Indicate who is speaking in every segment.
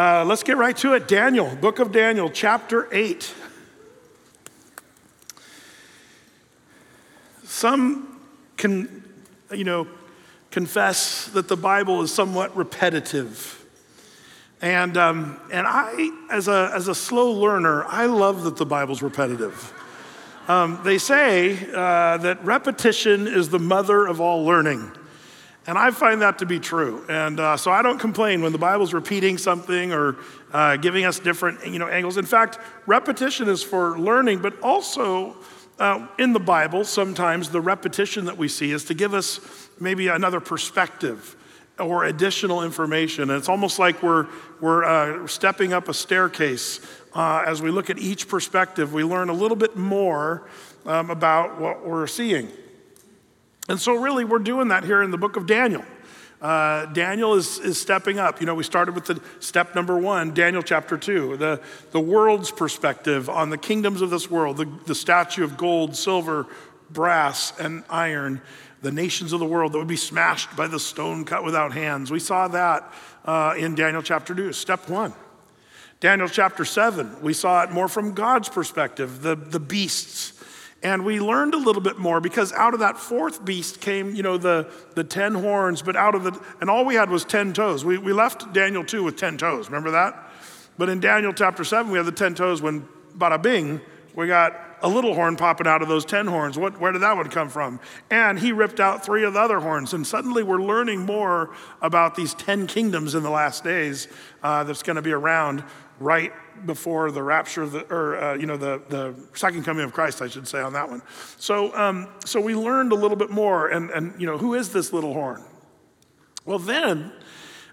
Speaker 1: Uh, let's get right to it. Daniel, book of Daniel, chapter 8. Some can, you know, confess that the Bible is somewhat repetitive. And, um, and I, as a, as a slow learner, I love that the Bible's repetitive. Um, they say uh, that repetition is the mother of all learning. And I find that to be true. And uh, so I don't complain when the Bible's repeating something or uh, giving us different you know, angles. In fact, repetition is for learning, but also uh, in the Bible, sometimes the repetition that we see is to give us maybe another perspective or additional information. And it's almost like we're, we're uh, stepping up a staircase. Uh, as we look at each perspective, we learn a little bit more um, about what we're seeing. And so, really, we're doing that here in the book of Daniel. Uh, Daniel is, is stepping up. You know, we started with the step number one, Daniel chapter two, the, the world's perspective on the kingdoms of this world, the, the statue of gold, silver, brass, and iron, the nations of the world that would be smashed by the stone cut without hands. We saw that uh, in Daniel chapter two, step one. Daniel chapter seven, we saw it more from God's perspective, the, the beasts and we learned a little bit more because out of that fourth beast came, you know, the, the 10 horns, but out of the, and all we had was 10 toes. We, we left Daniel 2 with 10 toes, remember that? But in Daniel chapter 7, we had the 10 toes when, bada bing, we got a little horn popping out of those 10 horns. What, where did that one come from? And he ripped out three of the other horns. And suddenly we're learning more about these 10 kingdoms in the last days uh, that's going to be around right before the rapture, the, or uh, you know, the, the second coming of Christ, I should say on that one. So, um, so we learned a little bit more, and, and you know, who is this little horn? Well, then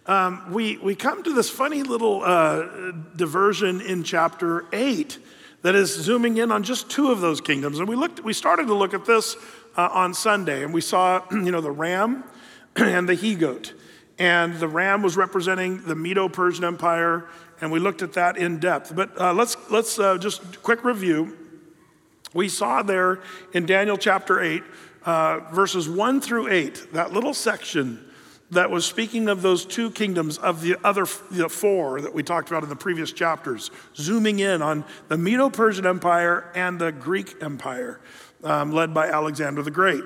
Speaker 1: um, we, we come to this funny little uh, diversion in chapter 8 that is zooming in on just two of those kingdoms. And we, looked, we started to look at this uh, on Sunday, and we saw you know, the ram and the he goat. And the ram was representing the Medo Persian Empire, and we looked at that in depth. But uh, let's, let's uh, just quick review. We saw there in Daniel chapter 8, uh, verses 1 through 8, that little section that was speaking of those two kingdoms of the other the four that we talked about in the previous chapters, zooming in on the Medo Persian Empire and the Greek Empire, um, led by Alexander the Great.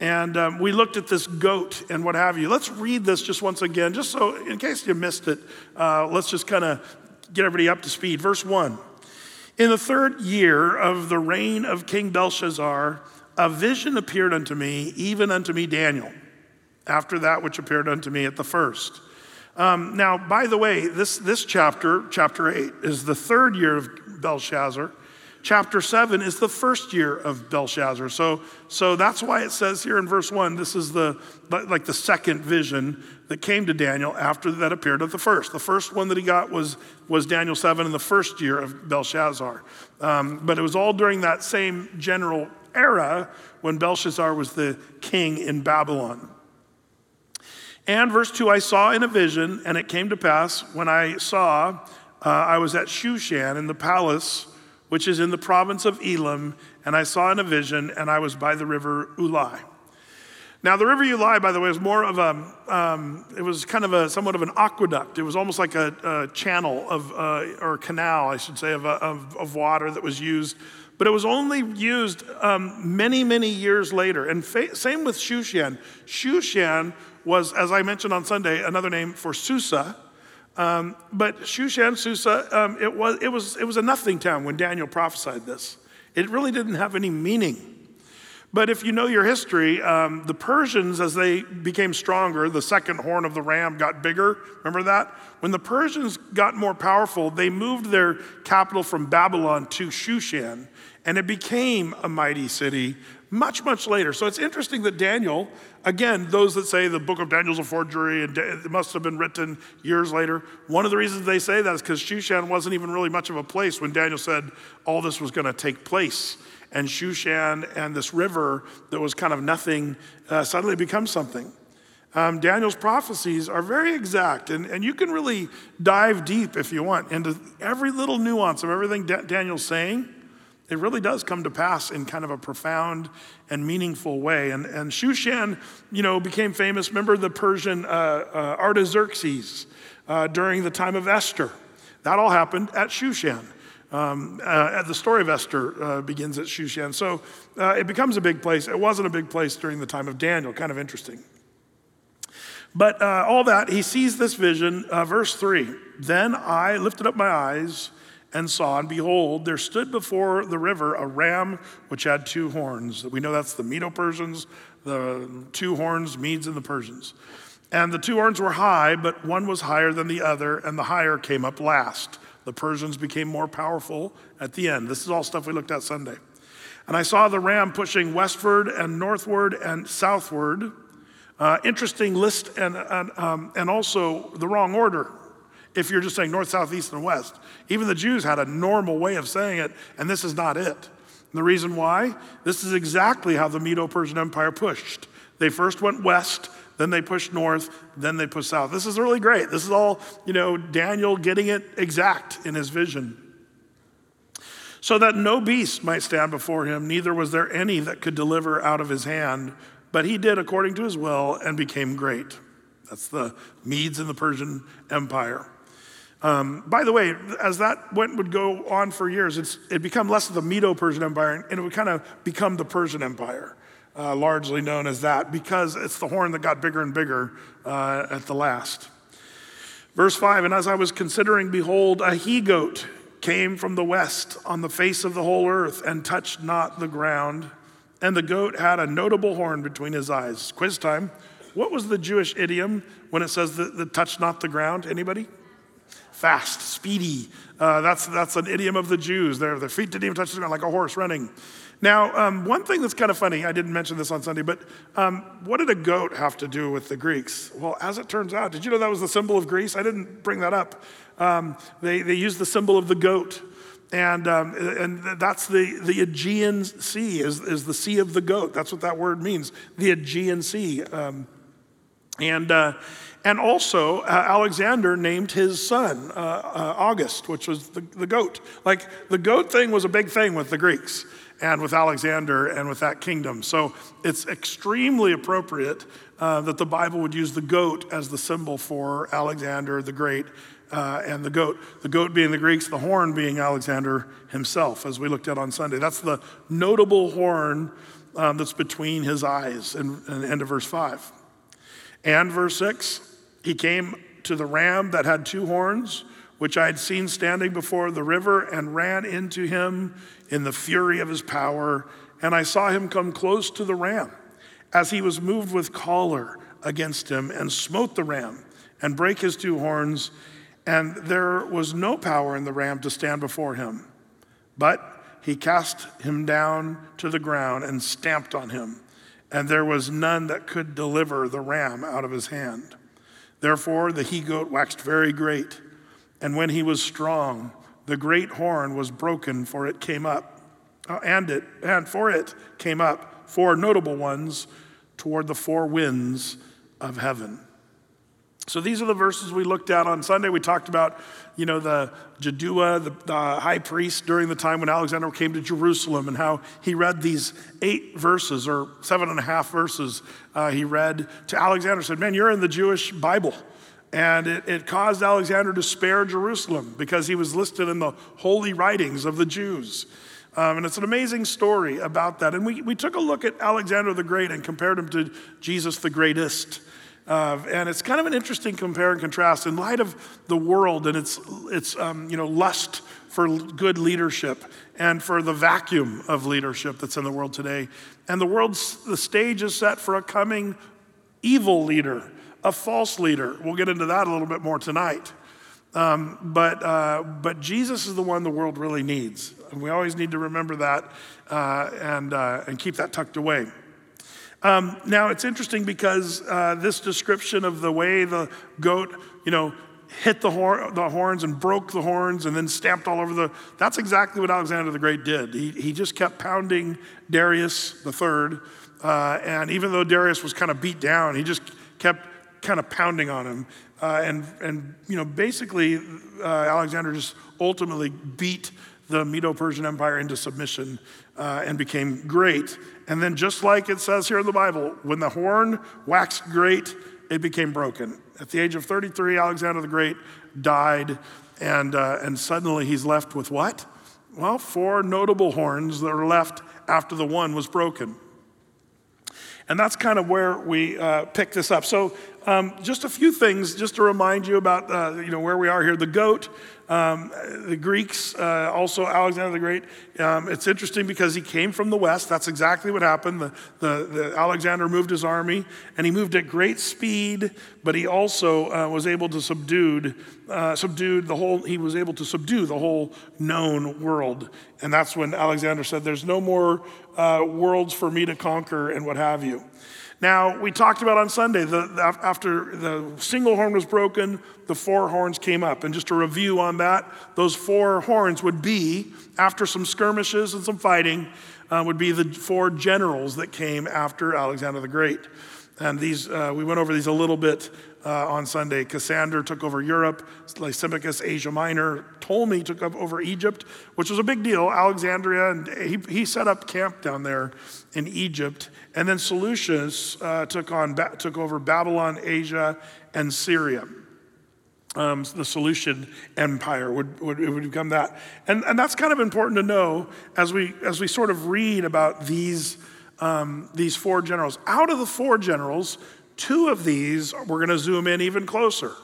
Speaker 1: And um, we looked at this goat and what have you. Let's read this just once again, just so in case you missed it, uh, let's just kind of get everybody up to speed. Verse 1 In the third year of the reign of King Belshazzar, a vision appeared unto me, even unto me Daniel, after that which appeared unto me at the first. Um, now, by the way, this, this chapter, chapter 8, is the third year of Belshazzar chapter 7 is the first year of Belshazzar. So, so that's why it says here in verse 1 this is the like the second vision that came to Daniel after that appeared at the first. The first one that he got was, was Daniel 7 in the first year of Belshazzar. Um, but it was all during that same general era when Belshazzar was the king in Babylon. And verse 2 I saw in a vision, and it came to pass when I saw, uh, I was at Shushan in the palace which is in the province of Elam, and I saw in a vision, and I was by the river Ulai. Now, the river Ulai, by the way, was more of a, um, it was kind of a, somewhat of an aqueduct. It was almost like a, a channel of, uh, or canal, I should say, of, of, of, water that was used. But it was only used um, many, many years later. And fa- same with Shushan. Shushan was, as I mentioned on Sunday, another name for Susa, um, but Shushan Susa, um, it, was, it, was, it was a nothing town when Daniel prophesied this. It really didn't have any meaning. But if you know your history, um, the Persians, as they became stronger, the second horn of the ram got bigger. Remember that? When the Persians got more powerful, they moved their capital from Babylon to Shushan, and it became a mighty city much, much later. So it's interesting that Daniel, again, those that say the book of Daniel's a forgery and it must have been written years later, one of the reasons they say that is because Shushan wasn't even really much of a place when Daniel said all this was going to take place. And Shushan and this river that was kind of nothing uh, suddenly becomes something. Um, Daniel's prophecies are very exact, and, and you can really dive deep if you want into every little nuance of everything da- Daniel's saying it really does come to pass in kind of a profound and meaningful way. And, and Shushan, you know, became famous. Remember the Persian uh, uh, Artaxerxes uh, during the time of Esther? That all happened at Shushan. Um, uh, the story of Esther uh, begins at Shushan. So uh, it becomes a big place. It wasn't a big place during the time of Daniel, kind of interesting. But uh, all that, he sees this vision, uh, verse 3 Then I lifted up my eyes and saw, and behold, there stood before the river a ram which had two horns. We know that's the Medo Persians, the two horns, Medes and the Persians. And the two horns were high, but one was higher than the other, and the higher came up last. The Persians became more powerful at the end. This is all stuff we looked at Sunday. And I saw the ram pushing westward and northward and southward. Uh, interesting list, and, and, um, and also the wrong order if you're just saying north, south, east, and west. Even the Jews had a normal way of saying it, and this is not it. And the reason why? This is exactly how the Medo Persian Empire pushed. They first went west, then they pushed north, then they pushed south. This is really great. This is all, you know, Daniel getting it exact in his vision. So that no beast might stand before him, neither was there any that could deliver out of his hand, but he did according to his will and became great. That's the Medes in the Persian Empire. Um, by the way, as that went would go on for years, it's, it become less of the Medo-Persian Empire, and it would kind of become the Persian Empire, uh, largely known as that, because it's the horn that got bigger and bigger uh, at the last. Verse five, and as I was considering, behold, a he-goat came from the west on the face of the whole earth and touched not the ground. And the goat had a notable horn between his eyes. Quiz time. What was the Jewish idiom when it says that, that touched not the ground? Anybody? fast, speedy. Uh, that's, that's an idiom of the Jews. Their, their feet didn't even touch the ground, like a horse running. Now, um, one thing that's kind of funny, I didn't mention this on Sunday, but um, what did a goat have to do with the Greeks? Well, as it turns out, did you know that was the symbol of Greece? I didn't bring that up. Um, they, they used the symbol of the goat. And, um, and that's the, the Aegean Sea, is, is the Sea of the Goat. That's what that word means, the Aegean Sea. Um, and uh, and also, uh, Alexander named his son uh, uh, August, which was the, the goat. Like, the goat thing was a big thing with the Greeks and with Alexander and with that kingdom. So it's extremely appropriate uh, that the Bible would use the goat as the symbol for Alexander the Great uh, and the goat. The goat being the Greeks, the horn being Alexander himself, as we looked at on Sunday. That's the notable horn um, that's between his eyes, in and end of verse 5. And verse 6 he came to the ram that had two horns, which I had seen standing before the river, and ran into him in the fury of his power. And I saw him come close to the ram as he was moved with choler against him, and smote the ram and brake his two horns. And there was no power in the ram to stand before him. But he cast him down to the ground and stamped on him, and there was none that could deliver the ram out of his hand. Therefore, the he goat waxed very great. And when he was strong, the great horn was broken, for it came up, uh, and it and for it came up four notable ones toward the four winds of heaven. So these are the verses we looked at on Sunday. We talked about, you know, the Jaddua, the, the, high priest during the time when Alexander came to Jerusalem and how he read these eight verses or seven and a half verses uh, he read to Alexander, said, man, you're in the Jewish Bible. And it, it caused Alexander to spare Jerusalem because he was listed in the holy writings of the Jews. Um, and it's an amazing story about that. And we, we took a look at Alexander the Great and compared him to Jesus the Greatest. Uh, and it's kind of an interesting compare and contrast in light of the world and its, its um, you know, lust for good leadership and for the vacuum of leadership that's in the world today. And the world's the stage is set for a coming evil leader, a false leader. We'll get into that a little bit more tonight. Um, but, uh, but Jesus is the one the world really needs. And we always need to remember that uh, and, uh, and keep that tucked away. Um, now, it's interesting because uh, this description of the way the goat, you know, hit the, hor- the horns and broke the horns and then stamped all over the. That's exactly what Alexander the Great did. He, he just kept pounding Darius the uh, Third. and even though Darius was kind of beat down, he just kept kind of pounding on him. Uh, and, and, you know, basically, uh, Alexander just ultimately beat the Medo Persian Empire into submission uh, and became great. And then, just like it says here in the Bible, when the horn waxed great, it became broken. At the age of 33, Alexander the Great died, and, uh, and suddenly he's left with what? Well, four notable horns that are left after the one was broken. And that's kind of where we uh, pick this up. So, um, just a few things just to remind you about uh, you know, where we are here. The goat um, the Greeks, uh, also Alexander the Great, um, it's interesting because he came from the West. That's exactly what happened. The, the, the, Alexander moved his army, and he moved at great speed, but he also uh, was able to subdue, uh, subdued the whole, he was able to subdue the whole known world. And that's when Alexander said, There's no more uh, worlds for me to conquer and what have you. Now, we talked about on Sunday, the, the, after the single horn was broken, the four horns came up. And just a review on that, those four horns would be, after some skirmishes and some fighting, uh, would be the four generals that came after Alexander the Great. And these, uh, we went over these a little bit uh, on Sunday. Cassander took over Europe, Lysimachus, Asia Minor. Ptolemy took up over Egypt, which was a big deal. Alexandria, and he, he set up camp down there in Egypt. And then Seleucus uh, took, on, ba- took over Babylon, Asia, and Syria. Um, the Seleucid Empire would, would, would become that. And, and that's kind of important to know as we, as we sort of read about these, um, these four generals. Out of the four generals, Two of these, we're going to zoom in even closer.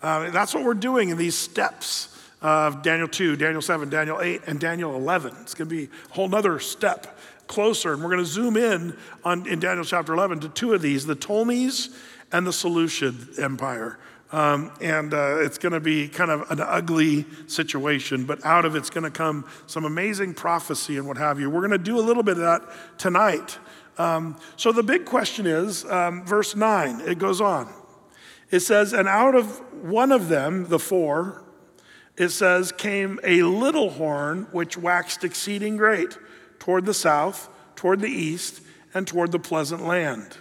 Speaker 1: Uh, that's what we're doing in these steps of Daniel 2, Daniel 7, Daniel 8, and Daniel 11. It's going to be a whole nother step closer. And we're going to zoom in on, in Daniel chapter 11 to two of these the Ptolemies and the Seleucid Empire. Um, and uh, it's going to be kind of an ugly situation, but out of it's going to come some amazing prophecy and what have you. We're going to do a little bit of that tonight. Um, so the big question is um, verse 9, it goes on. It says, And out of one of them, the four, it says, came a little horn which waxed exceeding great toward the south, toward the east, and toward the pleasant land.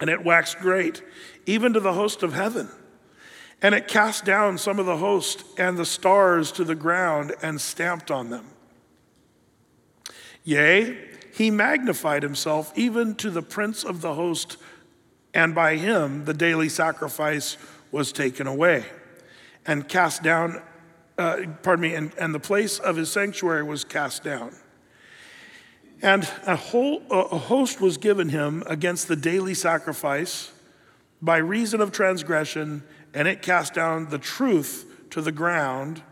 Speaker 1: And it waxed great, even to the host of heaven. And it cast down some of the host and the stars to the ground and stamped on them. Yea, he magnified himself even to the prince of the host, and by him the daily sacrifice was taken away. And cast down, uh, pardon me, and, and the place of his sanctuary was cast down. And a, whole, a host was given him against the daily sacrifice by reason of transgression, and it cast down the truth to the ground,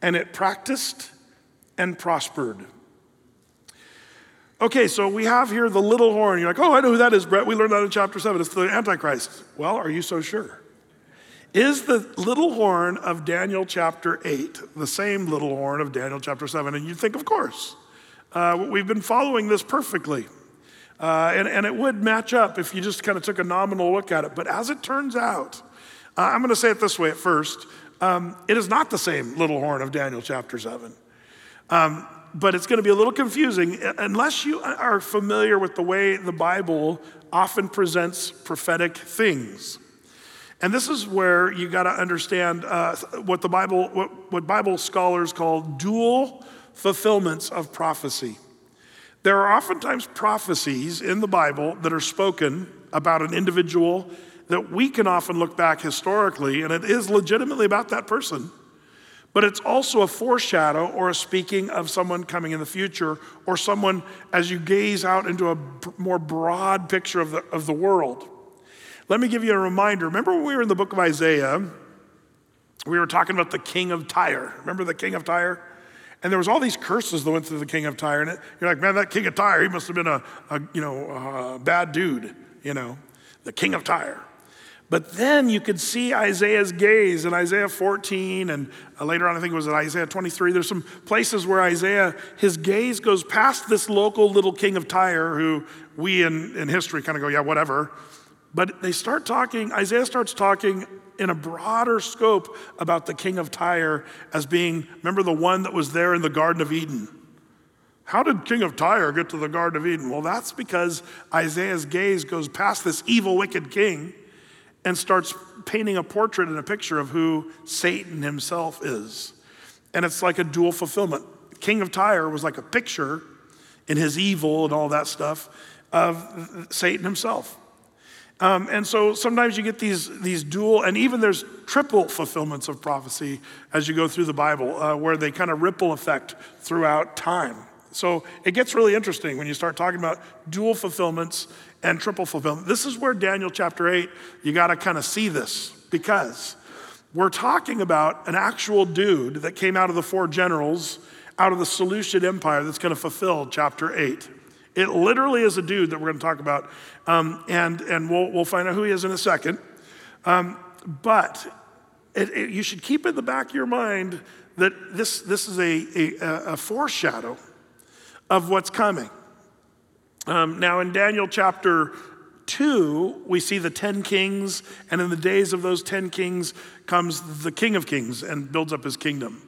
Speaker 1: and it practiced and prospered. Okay, so we have here the little horn. You're like, oh, I know who that is, Brett. We learned that in chapter 7. It's the Antichrist. Well, are you so sure? Is the little horn of Daniel chapter 8 the same little horn of Daniel chapter 7? And you'd think, of course. Uh, we've been following this perfectly. Uh, and, and it would match up if you just kind of took a nominal look at it. But as it turns out, uh, I'm going to say it this way at first um, it is not the same little horn of Daniel chapter 7. Um, but it's going to be a little confusing uh, unless you are familiar with the way the Bible often presents prophetic things. And this is where you got to understand uh, what the Bible, what, what Bible scholars call dual fulfillments of prophecy. There are oftentimes prophecies in the Bible that are spoken about an individual that we can often look back historically, and it is legitimately about that person but it's also a foreshadow or a speaking of someone coming in the future or someone as you gaze out into a more broad picture of the, of the world. Let me give you a reminder. Remember when we were in the book of Isaiah, we were talking about the king of Tyre. Remember the king of Tyre? And there was all these curses that went through the king of Tyre. And you're like, man, that king of Tyre, he must have been a, a you know, a bad dude, you know, the king of Tyre. But then you could see Isaiah's gaze in Isaiah 14, and uh, later on, I think it was in Isaiah 23. There's some places where Isaiah, his gaze goes past this local little king of Tyre who we in, in history kind of go, yeah, whatever. But they start talking, Isaiah starts talking in a broader scope about the king of Tyre as being, remember, the one that was there in the Garden of Eden. How did King of Tyre get to the Garden of Eden? Well, that's because Isaiah's gaze goes past this evil, wicked king and starts painting a portrait and a picture of who Satan himself is. And it's like a dual fulfillment. King of Tyre was like a picture in his evil and all that stuff of Satan himself. Um, and so sometimes you get these, these dual, and even there's triple fulfillments of prophecy as you go through the Bible, uh, where they kind of ripple effect throughout time. So it gets really interesting when you start talking about dual fulfillments and triple fulfillment. This is where Daniel chapter 8, you got to kind of see this because we're talking about an actual dude that came out of the four generals out of the Seleucid Empire that's going to fulfill chapter 8. It literally is a dude that we're going to talk about, um, and, and we'll, we'll find out who he is in a second. Um, but it, it, you should keep in the back of your mind that this, this is a, a, a foreshadow of what's coming. Um, now, in Daniel chapter 2, we see the 10 kings, and in the days of those 10 kings comes the king of kings and builds up his kingdom.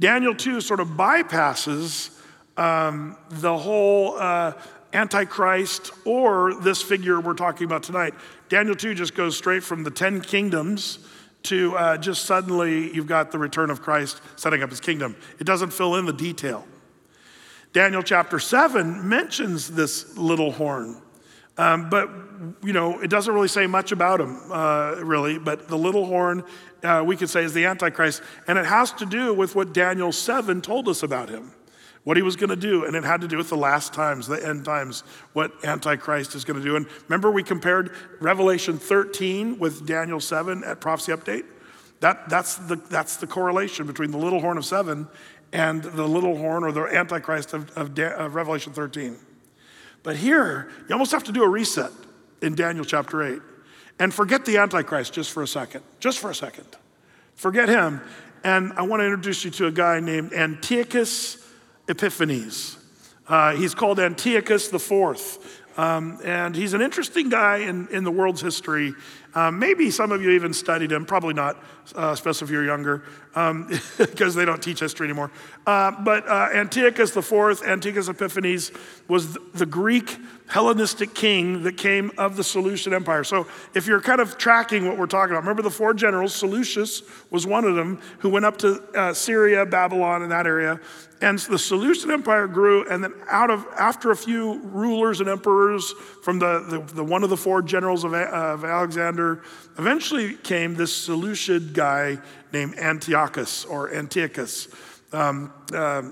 Speaker 1: Daniel 2 sort of bypasses um, the whole uh, Antichrist or this figure we're talking about tonight. Daniel 2 just goes straight from the 10 kingdoms to uh, just suddenly you've got the return of Christ setting up his kingdom. It doesn't fill in the detail. Daniel chapter 7 mentions this little horn, um, but you know, it doesn't really say much about him, uh, really. But the little horn, uh, we could say, is the Antichrist, and it has to do with what Daniel 7 told us about him what he was going to do, and it had to do with the last times, the end times, what Antichrist is going to do. And remember, we compared Revelation 13 with Daniel 7 at Prophecy Update? That, that's, the, that's the correlation between the little horn of seven and the little horn or the Antichrist of, of, da- of Revelation 13. But here, you almost have to do a reset in Daniel chapter 8 and forget the Antichrist just for a second, just for a second. Forget him. And I want to introduce you to a guy named Antiochus Epiphanes. Uh, he's called Antiochus the Fourth. Um, and he's an interesting guy in, in the world's history. Um, maybe some of you even studied him, probably not, uh, especially if you're younger, because um, they don't teach history anymore. Uh, but uh, Antiochus IV, Antiochus Epiphanes, was the Greek Hellenistic king that came of the Seleucid Empire. So, if you're kind of tracking what we're talking about, remember the four generals, Seleucus was one of them who went up to uh, Syria, Babylon, and that area. And the Seleucid Empire grew, and then out of after a few rulers and emperors from the, the, the one of the four generals of, uh, of Alexander, eventually came this Seleucid guy named Antiochus or Antiochus. Um, uh,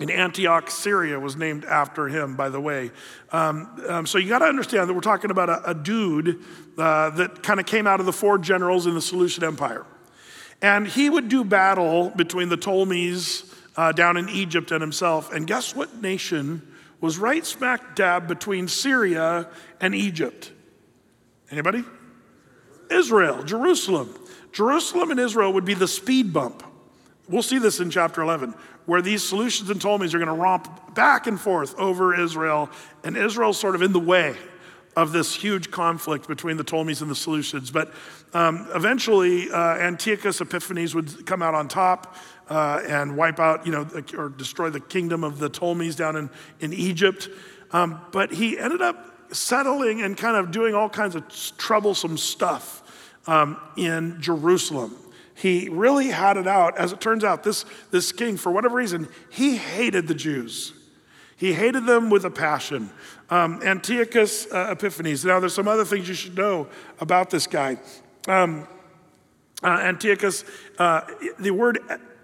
Speaker 1: and Antioch, Syria was named after him, by the way. Um, um, so you got to understand that we're talking about a, a dude uh, that kind of came out of the four generals in the Seleucid Empire. And he would do battle between the Ptolemies uh, down in Egypt and himself. And guess what nation was right smack dab between Syria and Egypt? Anybody? Israel, Jerusalem. Jerusalem and Israel would be the speed bump We'll see this in chapter 11, where these Seleucids and Ptolemies are going to romp back and forth over Israel, and Israel's sort of in the way of this huge conflict between the Ptolemies and the Seleucids. But um, eventually, uh, Antiochus Epiphanes would come out on top uh, and wipe out, you know, or destroy the kingdom of the Ptolemies down in, in Egypt. Um, but he ended up settling and kind of doing all kinds of troublesome stuff um, in Jerusalem he really had it out. As it turns out, this, this king, for whatever reason, he hated the Jews. He hated them with a passion. Um, Antiochus uh, Epiphanes. Now, there's some other things you should know about this guy. Um, uh, Antiochus, uh, the word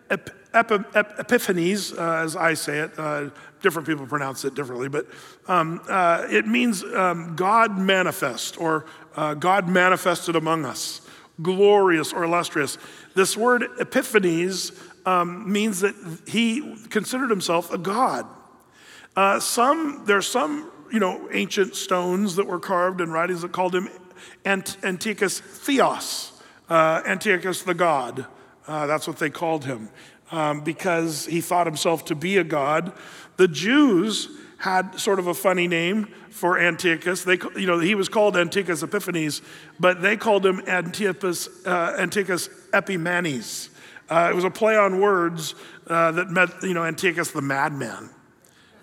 Speaker 1: ep- ep- ep- Epiphanes, uh, as I say it, uh, different people pronounce it differently, but um, uh, it means um, God manifest or God manifested among us glorious or illustrious. This word Epiphanes um, means that he considered himself a god. Uh, some, there's some, you know, ancient stones that were carved and writings that called him Ant- Antiochus Theos, uh, Antiochus the god. Uh, that's what they called him um, because he thought himself to be a god. The Jews had sort of a funny name for Antiochus. They, you know, he was called Antiochus Epiphanes, but they called him Antiochus, uh, Antiochus Epimanes. Uh, it was a play on words uh, that meant, you know, Antiochus the madman.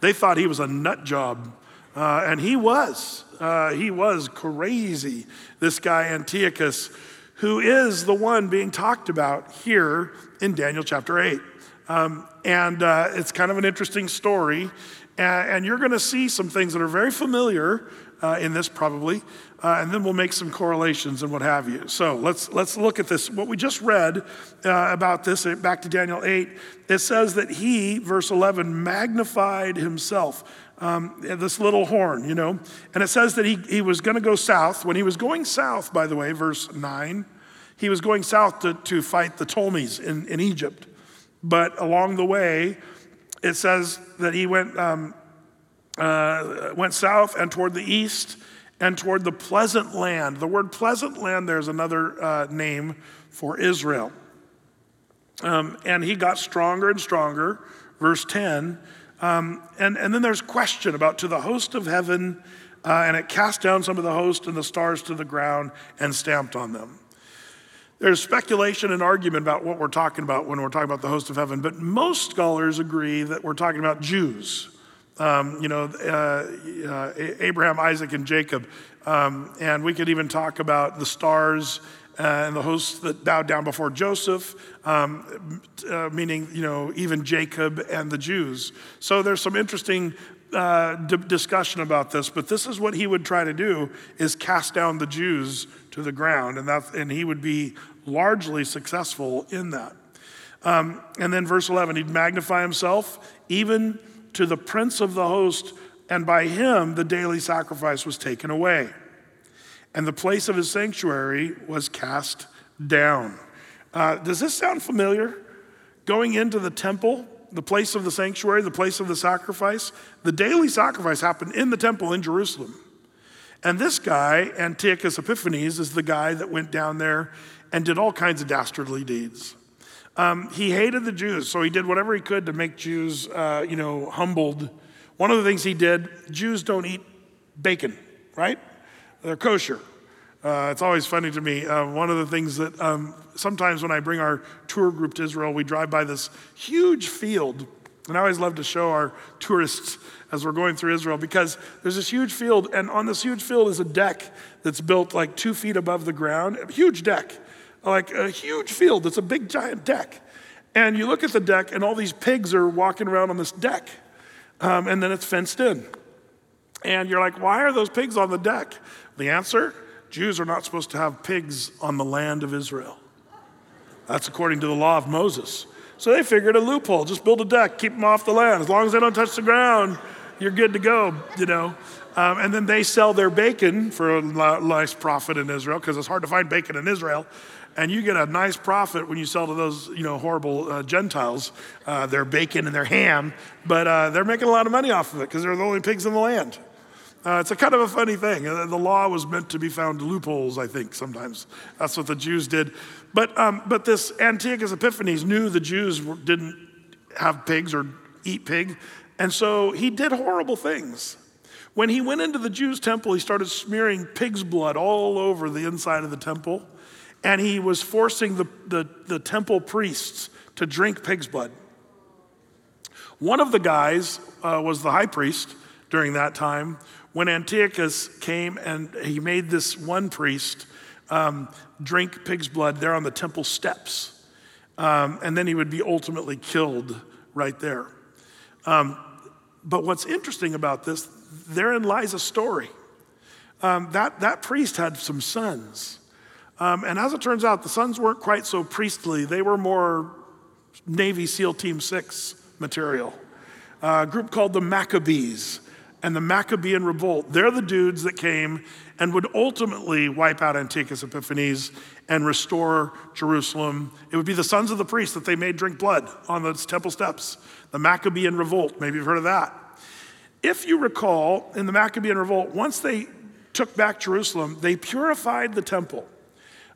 Speaker 1: They thought he was a nut job, uh, and he was. Uh, he was crazy, this guy Antiochus, who is the one being talked about here in Daniel chapter 8. Um, and uh, it's kind of an interesting story. And, you're going to see some things that are very familiar uh, in this, probably. Uh, and then we'll make some correlations and what have you. So let's, let's look at this. What we just read uh, about this, uh, back to Daniel 8, it says that he, verse 11, magnified himself. Um, this little horn, you know. And it says that he, he was going to go south. When he was going south, by the way, verse 9, he was going south to, to fight the Ptolemies in, in Egypt. But along the way, it says that he went, um, uh, went south and toward the east and toward the pleasant land. The word pleasant land there is another uh, name for Israel. Um, and he got stronger and stronger, verse 10. Um, and, and then there's question about to the host of heaven, uh, and it cast down some of the host and the stars to the ground and stamped on them. There's speculation and argument about what we're talking about when we're talking about the host of heaven, but most scholars agree that we're talking about Jews. Um, you know, uh, uh, Abraham, Isaac, and Jacob. Um, and we could even talk about the stars uh, and the hosts that bowed down before Joseph, um, uh, meaning, you know, even Jacob and the Jews. So there's some interesting uh, d- discussion about this, but this is what he would try to do is cast down the Jews to the ground, and, that, and he would be largely successful in that. Um, and then verse 11, he'd magnify himself even to the prince of the host, and by him the daily sacrifice was taken away and the place of his sanctuary was cast down. Uh, does this sound familiar? Going into the temple, the place of the sanctuary, the place of the sacrifice, the daily sacrifice happened in the temple in Jerusalem. And this guy, Antiochus Epiphanes, is the guy that went down there and did all kinds of dastardly deeds. Um, he hated the Jews, so he did whatever he could to make Jews, uh, you know, humbled. One of the things he did, Jews don't eat bacon, right? They're kosher. Uh, it's always funny to me. Uh, one of the things that um, sometimes when I bring our tour group to Israel, we drive by this huge field. And I always love to show our tourists as we're going through Israel because there's this huge field, and on this huge field is a deck that's built like two feet above the ground, a huge deck, like a huge field. It's a big, giant deck. And you look at the deck, and all these pigs are walking around on this deck, um, and then it's fenced in. And you're like, why are those pigs on the deck? The answer Jews are not supposed to have pigs on the land of Israel. That's according to the law of Moses. So they figured a loophole just build a deck, keep them off the land. As long as they don't touch the ground, you're good to go, you know. Um, and then they sell their bacon for a nice profit in Israel because it's hard to find bacon in Israel. And you get a nice profit when you sell to those, you know, horrible uh, Gentiles uh, their bacon and their ham. But uh, they're making a lot of money off of it because they're the only pigs in the land. Uh, it's a kind of a funny thing. Uh, the law was meant to be found loopholes, I think, sometimes. That's what the Jews did. But, um, but this Antiochus Epiphanes knew the Jews didn't have pigs or eat pig, and so he did horrible things. When he went into the Jews' temple, he started smearing pig's blood all over the inside of the temple, and he was forcing the, the, the temple priests to drink pig's blood. One of the guys uh, was the high priest during that time, when Antiochus came and he made this one priest um, drink pig's blood there on the temple steps. Um, and then he would be ultimately killed right there. Um, but what's interesting about this, therein lies a story. Um, that, that priest had some sons. Um, and as it turns out, the sons weren't quite so priestly, they were more Navy SEAL Team 6 material. Uh, a group called the Maccabees and the Maccabean revolt. They're the dudes that came and would ultimately wipe out Antiochus Epiphanes and restore Jerusalem. It would be the sons of the priests that they made drink blood on the temple steps. The Maccabean revolt, maybe you've heard of that. If you recall, in the Maccabean revolt, once they took back Jerusalem, they purified the temple.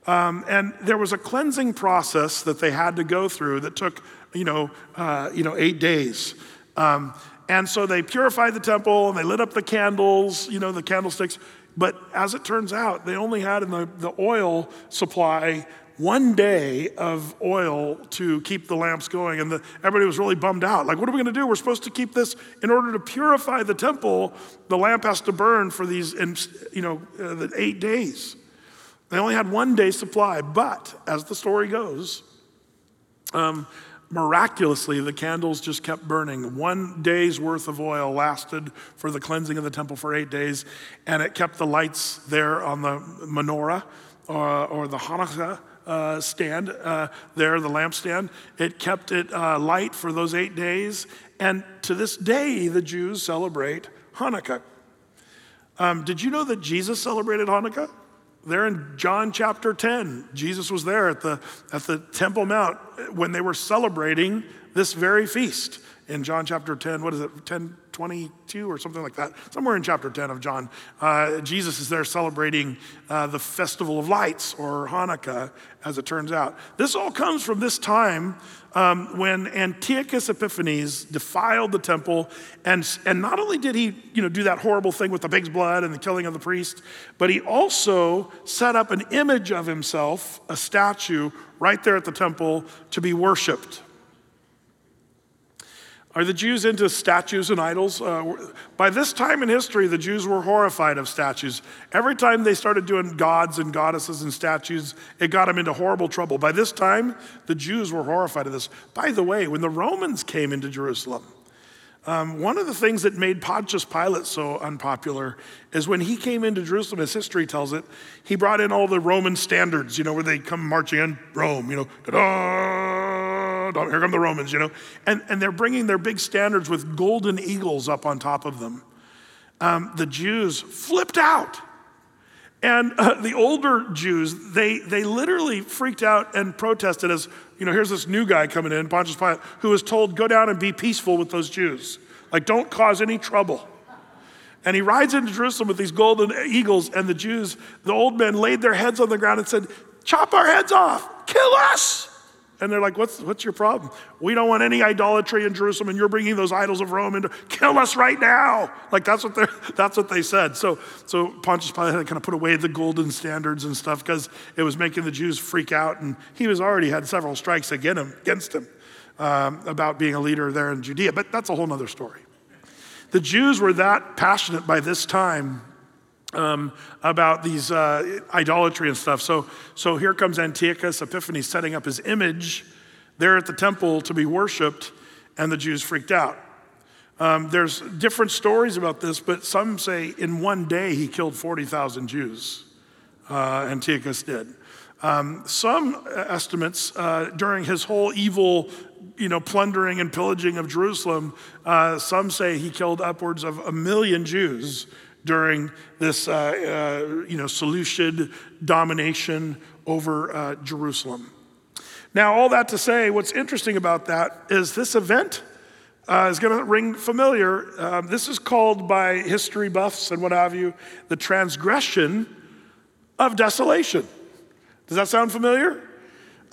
Speaker 1: Um, and there was a cleansing process that they had to go through that took, you know, uh, you know eight days. Um, and so they purified the temple and they lit up the candles, you know, the candlesticks. But as it turns out, they only had in the, the oil supply one day of oil to keep the lamps going. And the, everybody was really bummed out. Like, what are we going to do? We're supposed to keep this in order to purify the temple. The lamp has to burn for these, you know, uh, the eight days. They only had one day supply. But as the story goes, um, miraculously, the candles just kept burning. One day's worth of oil lasted for the cleansing of the temple for eight days, and it kept the lights there on the menorah or, uh, or the Hanukkah. Uh, stand uh, there, the lampstand. It kept it uh, light for those eight days. And to this day, the Jews celebrate Hanukkah. Um, did you know that Jesus celebrated Hanukkah? There in John chapter 10, Jesus was there at the, at the Temple Mount when they were celebrating this very feast. In John chapter 10, what is it, 10, 22 or something like that, somewhere in chapter 10 of John, uh, Jesus is there celebrating uh, the Festival of Lights or Hanukkah, as it turns out. This all comes from this time um, when Antiochus Epiphanes defiled the temple. And, and not only did he you know, do that horrible thing with the pig's blood and the killing of the priest, but he also set up an image of himself, a statue, right there at the temple to be worshiped. Are the Jews into statues and idols? Uh, by this time in history, the Jews were horrified of statues. Every time they started doing gods and goddesses and statues, it got them into horrible trouble. By this time, the Jews were horrified of this. By the way, when the Romans came into Jerusalem, um, one of the things that made Pontius Pilate so unpopular is when he came into Jerusalem, as history tells it, he brought in all the Roman standards, you know, where they come marching in Rome, you know, da da! here come the Romans, you know. And, and they're bringing their big standards with golden eagles up on top of them. Um, the Jews flipped out. And uh, the older Jews, they, they literally freaked out and protested as, you know, here's this new guy coming in, Pontius Pilate, who was told, go down and be peaceful with those Jews. Like, don't cause any trouble. And he rides into Jerusalem with these golden eagles, and the Jews, the old men, laid their heads on the ground and said, Chop our heads off, kill us. And they're like, what's, what's your problem? We don't want any idolatry in Jerusalem, and you're bringing those idols of Rome into, kill us right now. Like, that's what, that's what they said. So, so Pontius Pilate had to kind of put away the golden standards and stuff because it was making the Jews freak out, and he was already had several strikes against him um, about being a leader there in Judea. But that's a whole other story. The Jews were that passionate by this time um, about these uh, idolatry and stuff. So, so here comes Antiochus Epiphanes setting up his image there at the temple to be worshiped, and the Jews freaked out. Um, there's different stories about this, but some say in one day he killed 40,000 Jews. Uh, Antiochus did. Um, some estimates uh, during his whole evil, you know, plundering and pillaging of Jerusalem, uh, some say he killed upwards of a million Jews during this uh, uh, you know, Seleucid domination over uh, Jerusalem. Now, all that to say, what's interesting about that is this event uh, is going to ring familiar. Um, this is called by history buffs and what have you the transgression of desolation. Does that sound familiar?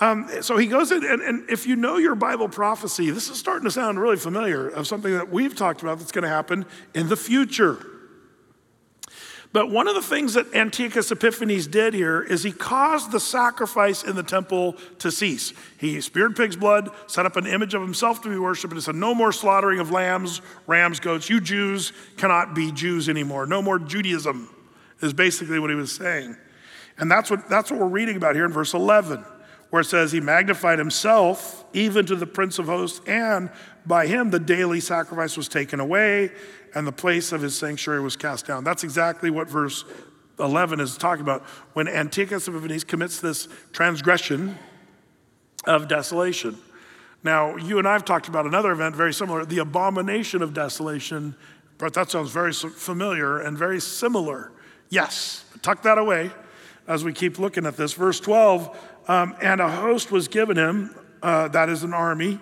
Speaker 1: Um, so he goes in, and, and, if you know your Bible prophecy, this is starting to sound really familiar of something that we've talked about that's going to happen in the future. But one of the things that Antiochus Epiphanes did here is he caused the sacrifice in the temple to cease. He speared pig's blood, set up an image of himself to be worshiped, and said, No more slaughtering of lambs, rams, goats. You Jews cannot be Jews anymore. No more Judaism, is basically what he was saying. And that's what, that's what we're reading about here in verse 11, where it says, He magnified himself even to the Prince of Hosts, and by him the daily sacrifice was taken away and the place of his sanctuary was cast down. That's exactly what verse 11 is talking about. When Antiochus of Epiphanes commits this transgression of desolation. Now, you and I have talked about another event very similar, the abomination of desolation, but that sounds very familiar and very similar. Yes, tuck that away as we keep looking at this. Verse 12, um, and a host was given him, uh, that is an army,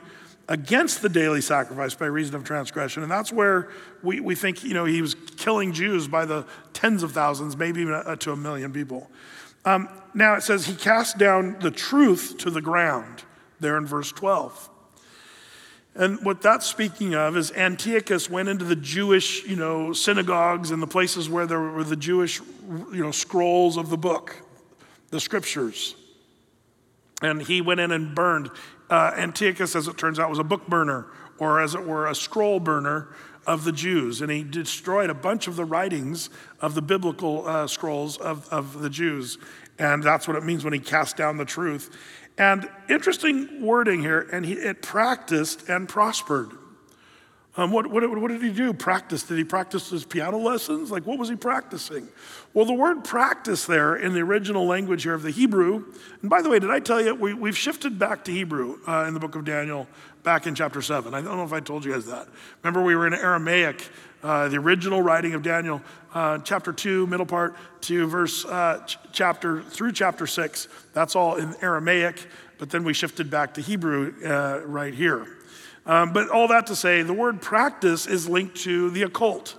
Speaker 1: against the daily sacrifice by reason of transgression. And that's where we, we think, you know, he was killing Jews by the tens of thousands, maybe even uh, to a million people. Um, now it says he cast down the truth to the ground, there in verse 12. And what that's speaking of is Antiochus went into the Jewish, you know, synagogues and the places where there were the Jewish, you know, scrolls of the book, the scriptures. And he went in and burned. Uh, Antiochus, as it turns out, was a book burner, or as it were, a scroll burner of the Jews. And he destroyed a bunch of the writings of the biblical uh, scrolls of, of the Jews. And that's what it means when he cast down the truth. And interesting wording here, and he, it practiced and prospered. Um, what, what, what did he do? Practice. Did he practice his piano lessons? Like, what was he practicing? Well, the word practice there in the original language here of the Hebrew, and by the way, did I tell you, we, we've shifted back to Hebrew uh, in the book of Daniel back in chapter 7. I don't know if I told you guys that. Remember, we were in Aramaic, uh, the original writing of Daniel, uh, chapter 2, middle part to verse uh, ch- chapter through chapter 6. That's all in Aramaic, but then we shifted back to Hebrew uh, right here. Um, but all that to say, the word practice is linked to the occult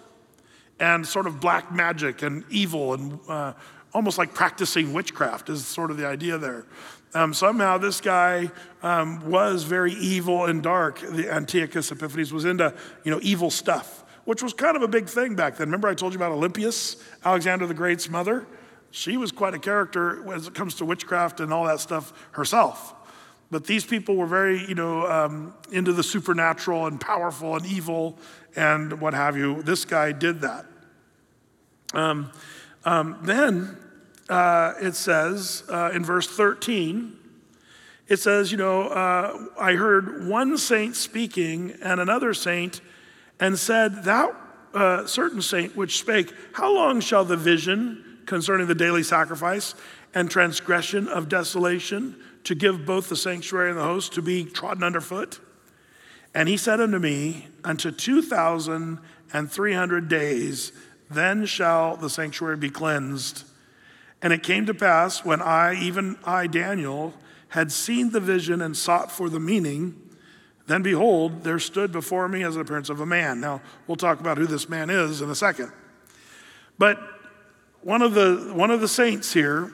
Speaker 1: and sort of black magic and evil and uh, almost like practicing witchcraft is sort of the idea there. Um, somehow this guy um, was very evil and dark. The Antiochus Epiphanes was into you know evil stuff, which was kind of a big thing back then. Remember I told you about Olympias, Alexander the Great's mother. She was quite a character as it comes to witchcraft and all that stuff herself. But these people were very, you know, um, into the supernatural and powerful and evil and what have you. This guy did that. Um, um, then uh, it says uh, in verse 13, it says, you know, uh, I heard one saint speaking and another saint and said, That uh, certain saint which spake, How long shall the vision concerning the daily sacrifice and transgression of desolation? to give both the sanctuary and the host to be trodden underfoot? And he said unto me, Unto 2,300 days, then shall the sanctuary be cleansed. And it came to pass when I, even I, Daniel, had seen the vision and sought for the meaning, then behold, there stood before me as an appearance of a man. Now, we'll talk about who this man is in a second. But one of the, one of the saints here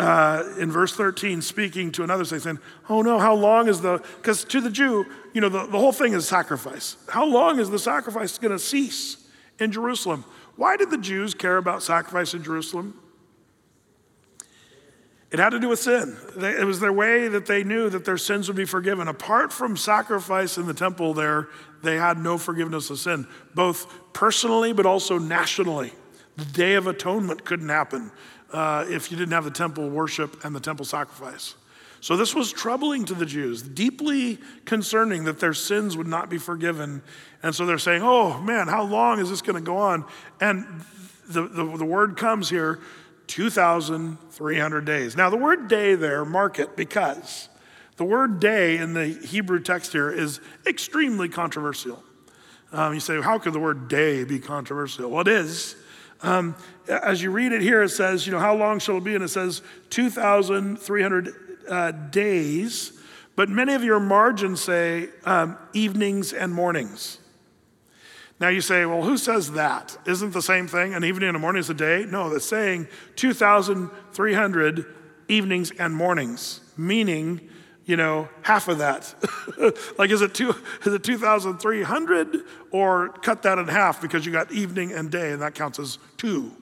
Speaker 1: uh, in verse 13, speaking to another, saying, Oh no, how long is the, because to the Jew, you know, the, the whole thing is sacrifice. How long is the sacrifice going to cease in Jerusalem? Why did the Jews care about sacrifice in Jerusalem? It had to do with sin. it was their way that they knew that their sins would be forgiven. Apart from sacrifice in the temple there, they had no forgiveness of sin, both personally but also nationally. The Day of Atonement couldn't happen uh, if you didn't have the temple worship and the temple sacrifice. So this was troubling to the Jews, deeply concerning that their sins would not be forgiven. And so they're saying, oh man, how long is this going to go on? And the, the, the, word comes here 2,300 days. Now, the word day there, mark it, because the word day in the Hebrew text here is extremely controversial. Um, you say, how could the word day be controversial? Well, it is um, as you read it here, it says, you know, how long shall it be? And it says 2,300 uh, days. But many of your margins say um, evenings and mornings. Now you say, well, who says that? Isn't the same thing an evening and a morning is a day? No, it's saying 2,300 evenings and mornings, meaning you know, half of that. like, is it, two, is it 2,300 or cut that in half because you got evening and day and that counts as two?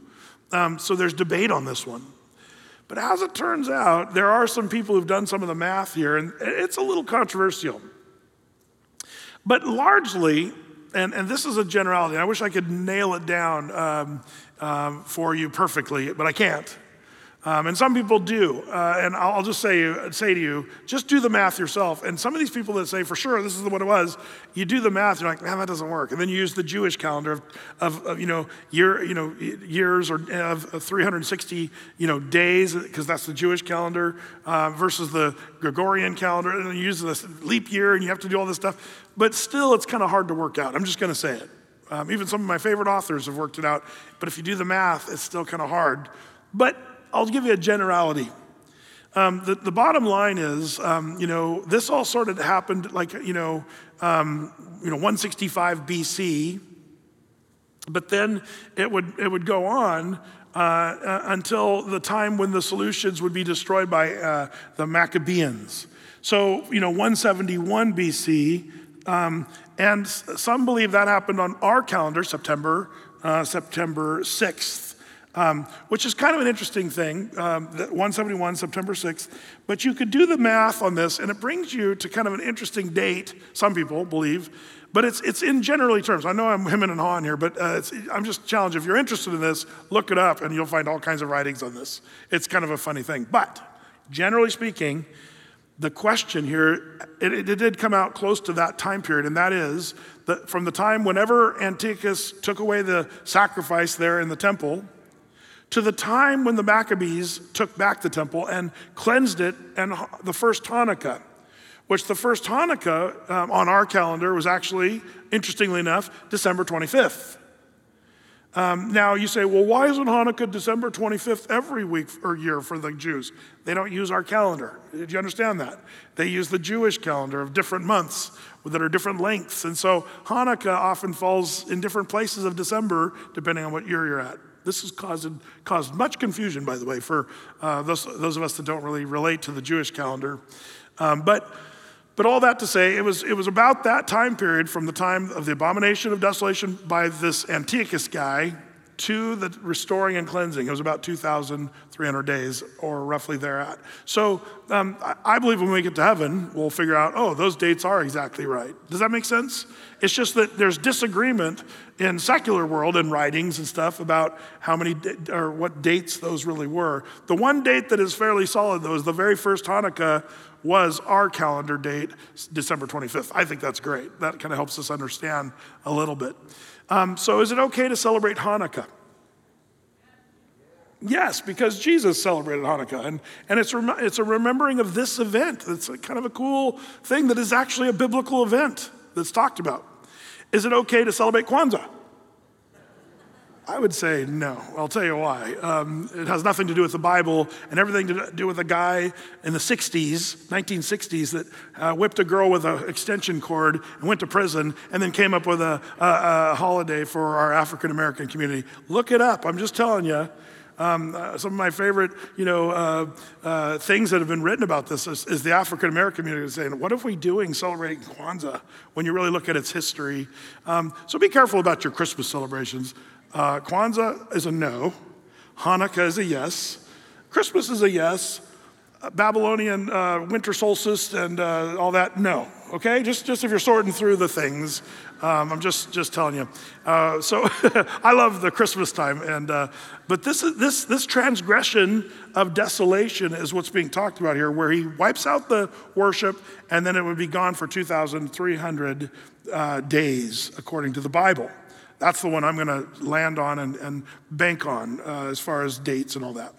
Speaker 1: Um, so there's debate on this one. But as it turns out, there are some people who've done some of the math here and it's a little controversial. But largely, and, and this is a generality, I wish I could nail it down um, um, for you perfectly, but I can't. Um, and some people do. Uh, and I'll, just say, say to you, just do the math yourself. And some of these people that say, for sure, this is what it was, you do the math, you're like, man, that doesn't work. And then you use the Jewish calendar of, of, of you, know, year, you know, years or of, of 360 you know, days, because that's the Jewish calendar, uh, versus the Gregorian calendar. And then you use the leap year, and you have to do all this stuff. But still, it's kind of hard to work out. I'm just going to say it. Um, even some of my favorite authors have worked it out. But if you do the math, it's still kind of hard. But I'll give you a generality. Um, the, the, bottom line is, um, you know, this all sort of happened like, you know, um, you know, 165 BC, but then it would, it would go on uh, uh, until the time when the Seleucids would be destroyed by uh, the Maccabeans. So, you know, 171 BC, um, and some believe that happened on our calendar, September, uh, September 6th um, which is kind of an interesting thing, um, 171, September 6th. But you could do the math on this, and it brings you to kind of an interesting date, some people believe, but it's, it's in generally terms. I know I'm hemming and hawing here, but uh, I'm just challenged. If you're interested in this, look it up, and you'll find all kinds of writings on this. It's kind of a funny thing. But generally speaking, the question here, it, it, did come out close to that time period, and that is that from the time whenever Antiochus took away the sacrifice there in the temple, to the time when the Maccabees took back the temple and cleansed it and the first Hanukkah, which the first Hanukkah um, on our calendar was actually, interestingly enough, December 25th. Um, now you say, well, why isn't Hanukkah December 25th every week or year for the Jews? They don't use our calendar. Did you understand that? They use the Jewish calendar of different months that are different lengths. And so Hanukkah often falls in different places of December, depending on what year you're at. This has caused, caused much confusion, by the way, for uh, those, those of us that don't really relate to the Jewish calendar. Um, but, but all that to say, it was, it was about that time period from the time of the abomination of desolation by this Antiochus guy, to the restoring and cleansing. It was about 2,300 days or roughly thereat. So um, I believe when we get to heaven, we'll figure out, oh, those dates are exactly right. Does that make sense? It's just that there's disagreement in secular world and writings and stuff about how many or what dates those really were. The one date that is fairly solid, though, is the very first Hanukkah was our calendar date, December 25th. I think that's great. That kind of helps us understand a little bit. Um, so, is it okay to celebrate Hanukkah? Yes, because Jesus celebrated Hanukkah. And, and it's, rem- it's a remembering of this event. It's kind of a cool thing that is actually a biblical event that's talked about. Is it okay to celebrate Kwanzaa? I would say no. I'll tell you why. Um, it has nothing to do with the Bible and everything to do with a guy in the 60s, 1960s, that uh, whipped a girl with an extension cord and went to prison and then came up with a, a, a holiday for our African American community. Look it up. I'm just telling you. Um, uh, some of my favorite, you know, uh, uh, things that have been written about this is, is the African American community saying, "What are we doing celebrating Kwanzaa when you really look at its history?" Um, so be careful about your Christmas celebrations. Uh, Kwanzaa is a no. Hanukkah is a yes. Christmas is a yes. Uh, Babylonian uh, winter solstice and uh, all that, no. Okay, just just if you're sorting through the things, um, I'm just just telling you. Uh, so I love the Christmas time, and uh, but this this this transgression of desolation is what's being talked about here, where he wipes out the worship, and then it would be gone for 2,300 uh, days according to the Bible. That's the one I'm going to land on and, and bank on uh, as far as dates and all that.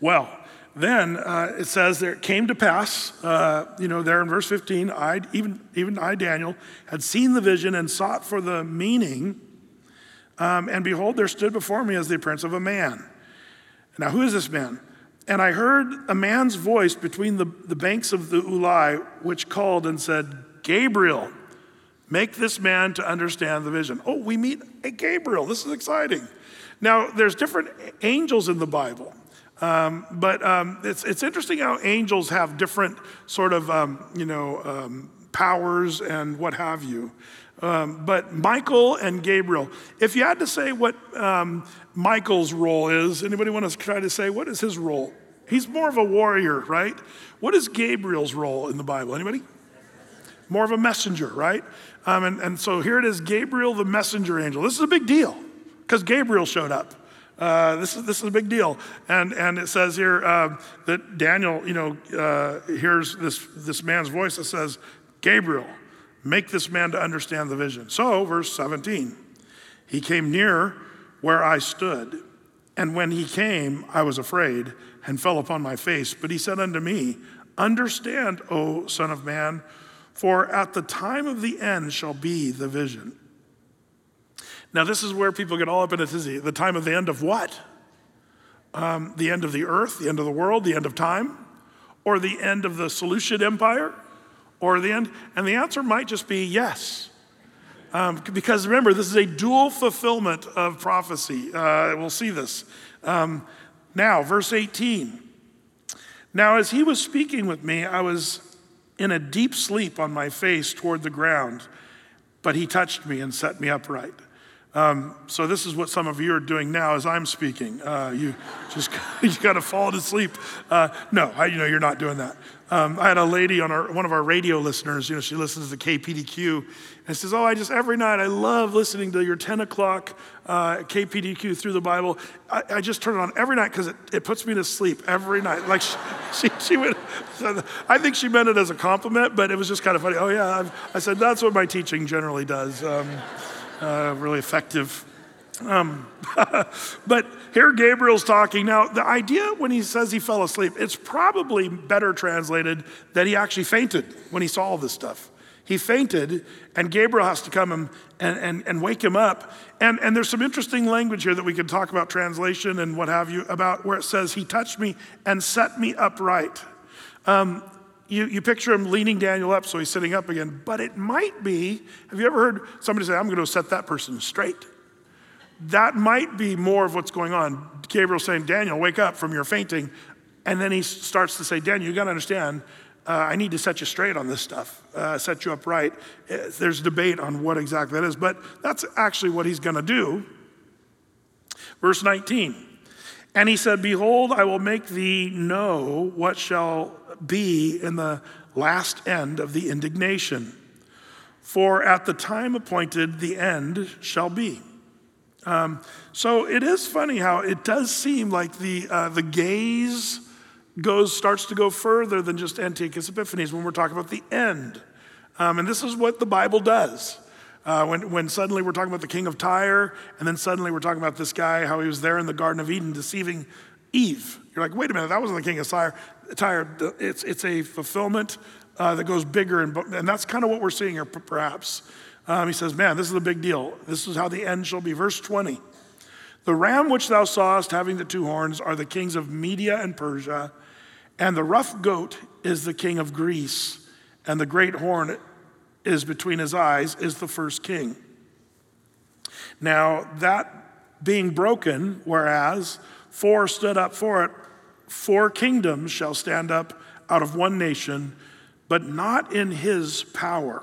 Speaker 1: Well, then uh, it says there it came to pass, uh, you know, there in verse 15, I, even, even I, Daniel, had seen the vision and sought for the meaning. Um, and behold, there stood before me as the appearance of a man. Now, who is this man? And I heard a man's voice between the, the banks of the Ulai, which called and said, Gabriel. Make this man to understand the vision. Oh, we meet a Gabriel. This is exciting. Now, there's different angels in the Bible. Um, but um, it's, it's interesting how angels have different sort of, um, you know, um, powers and what have you. Um, but Michael and Gabriel, if you had to say what um, Michael's role is, anybody want to try to say what is his role? He's more of a warrior, right? What is Gabriel's role in the Bible? Anybody? More of a messenger, right? Um, and, and so here it is Gabriel, the messenger angel. This is a big deal because Gabriel showed up. Uh, this, is, this is a big deal. And, and it says here uh, that Daniel, you know, uh, hears this, this man's voice that says, Gabriel, make this man to understand the vision. So, verse 17, he came near where I stood. And when he came, I was afraid and fell upon my face. But he said unto me, Understand, O Son of Man, for at the time of the end shall be the vision. Now, this is where people get all up in a tizzy. The time of the end of what? Um, the end of the earth, the end of the world, the end of time, or the end of the Seleucid Empire, or the end? And the answer might just be yes. Um, because remember, this is a dual fulfillment of prophecy. Uh, we'll see this. Um, now, verse 18. Now, as he was speaking with me, I was in a deep sleep on my face toward the ground, but he touched me and set me upright. Um, so this is what some of you are doing now as I'm speaking. Uh, you just you got to fall to sleep. Uh, no, I, you know you're not doing that. Um, I had a lady on our, one of our radio listeners. You know she listens to KPDQ and says, "Oh, I just every night I love listening to your 10 o'clock uh, KPDQ through the Bible. I, I, just turn it on every night because it, it puts me to sleep every night." Like she, she, she would. I think she meant it as a compliment, but it was just kind of funny. Oh yeah, I've, i said that's what my teaching generally does. Um, uh, really effective. Um, but here Gabriel's talking. Now, the idea when he says he fell asleep, it's probably better translated that he actually fainted when he saw all this stuff. He fainted, and Gabriel has to come and, and, and wake him up. And, and there's some interesting language here that we can talk about translation and what have you, about where it says, He touched me and set me upright. Um, you, you picture him leaning Daniel up, so he's sitting up again. But it might be, have you ever heard somebody say, I'm going to set that person straight? That might be more of what's going on. Gabriel saying, Daniel, wake up from your fainting. And then he starts to say, Daniel, you got to understand, uh, I need to set you straight on this stuff, uh, set you up right. Uh, there's debate on what exactly that is, but that's actually what he's going to do. Verse 19. And he said, Behold, I will make thee know what shall be in the last end of the indignation. For at the time appointed, the end shall be. Um, so it is funny how it does seem like the, uh, the gaze goes, starts to go further than just Antiochus Epiphanes when we're talking about the end. Um, and this is what the Bible does. Uh, when, when suddenly we're talking about the king of Tyre, and then suddenly we're talking about this guy, how he was there in the Garden of Eden deceiving Eve. You're like, wait a minute, that wasn't the king of Tyre tired. It's, it's a fulfillment uh, that goes bigger, and, and that's kind of what we're seeing here, perhaps. Um, he says, Man, this is a big deal. This is how the end shall be. Verse 20 The ram which thou sawest having the two horns are the kings of Media and Persia, and the rough goat is the king of Greece, and the great horn is between his eyes, is the first king. Now, that being broken, whereas four stood up for it, Four kingdoms shall stand up out of one nation, but not in his power.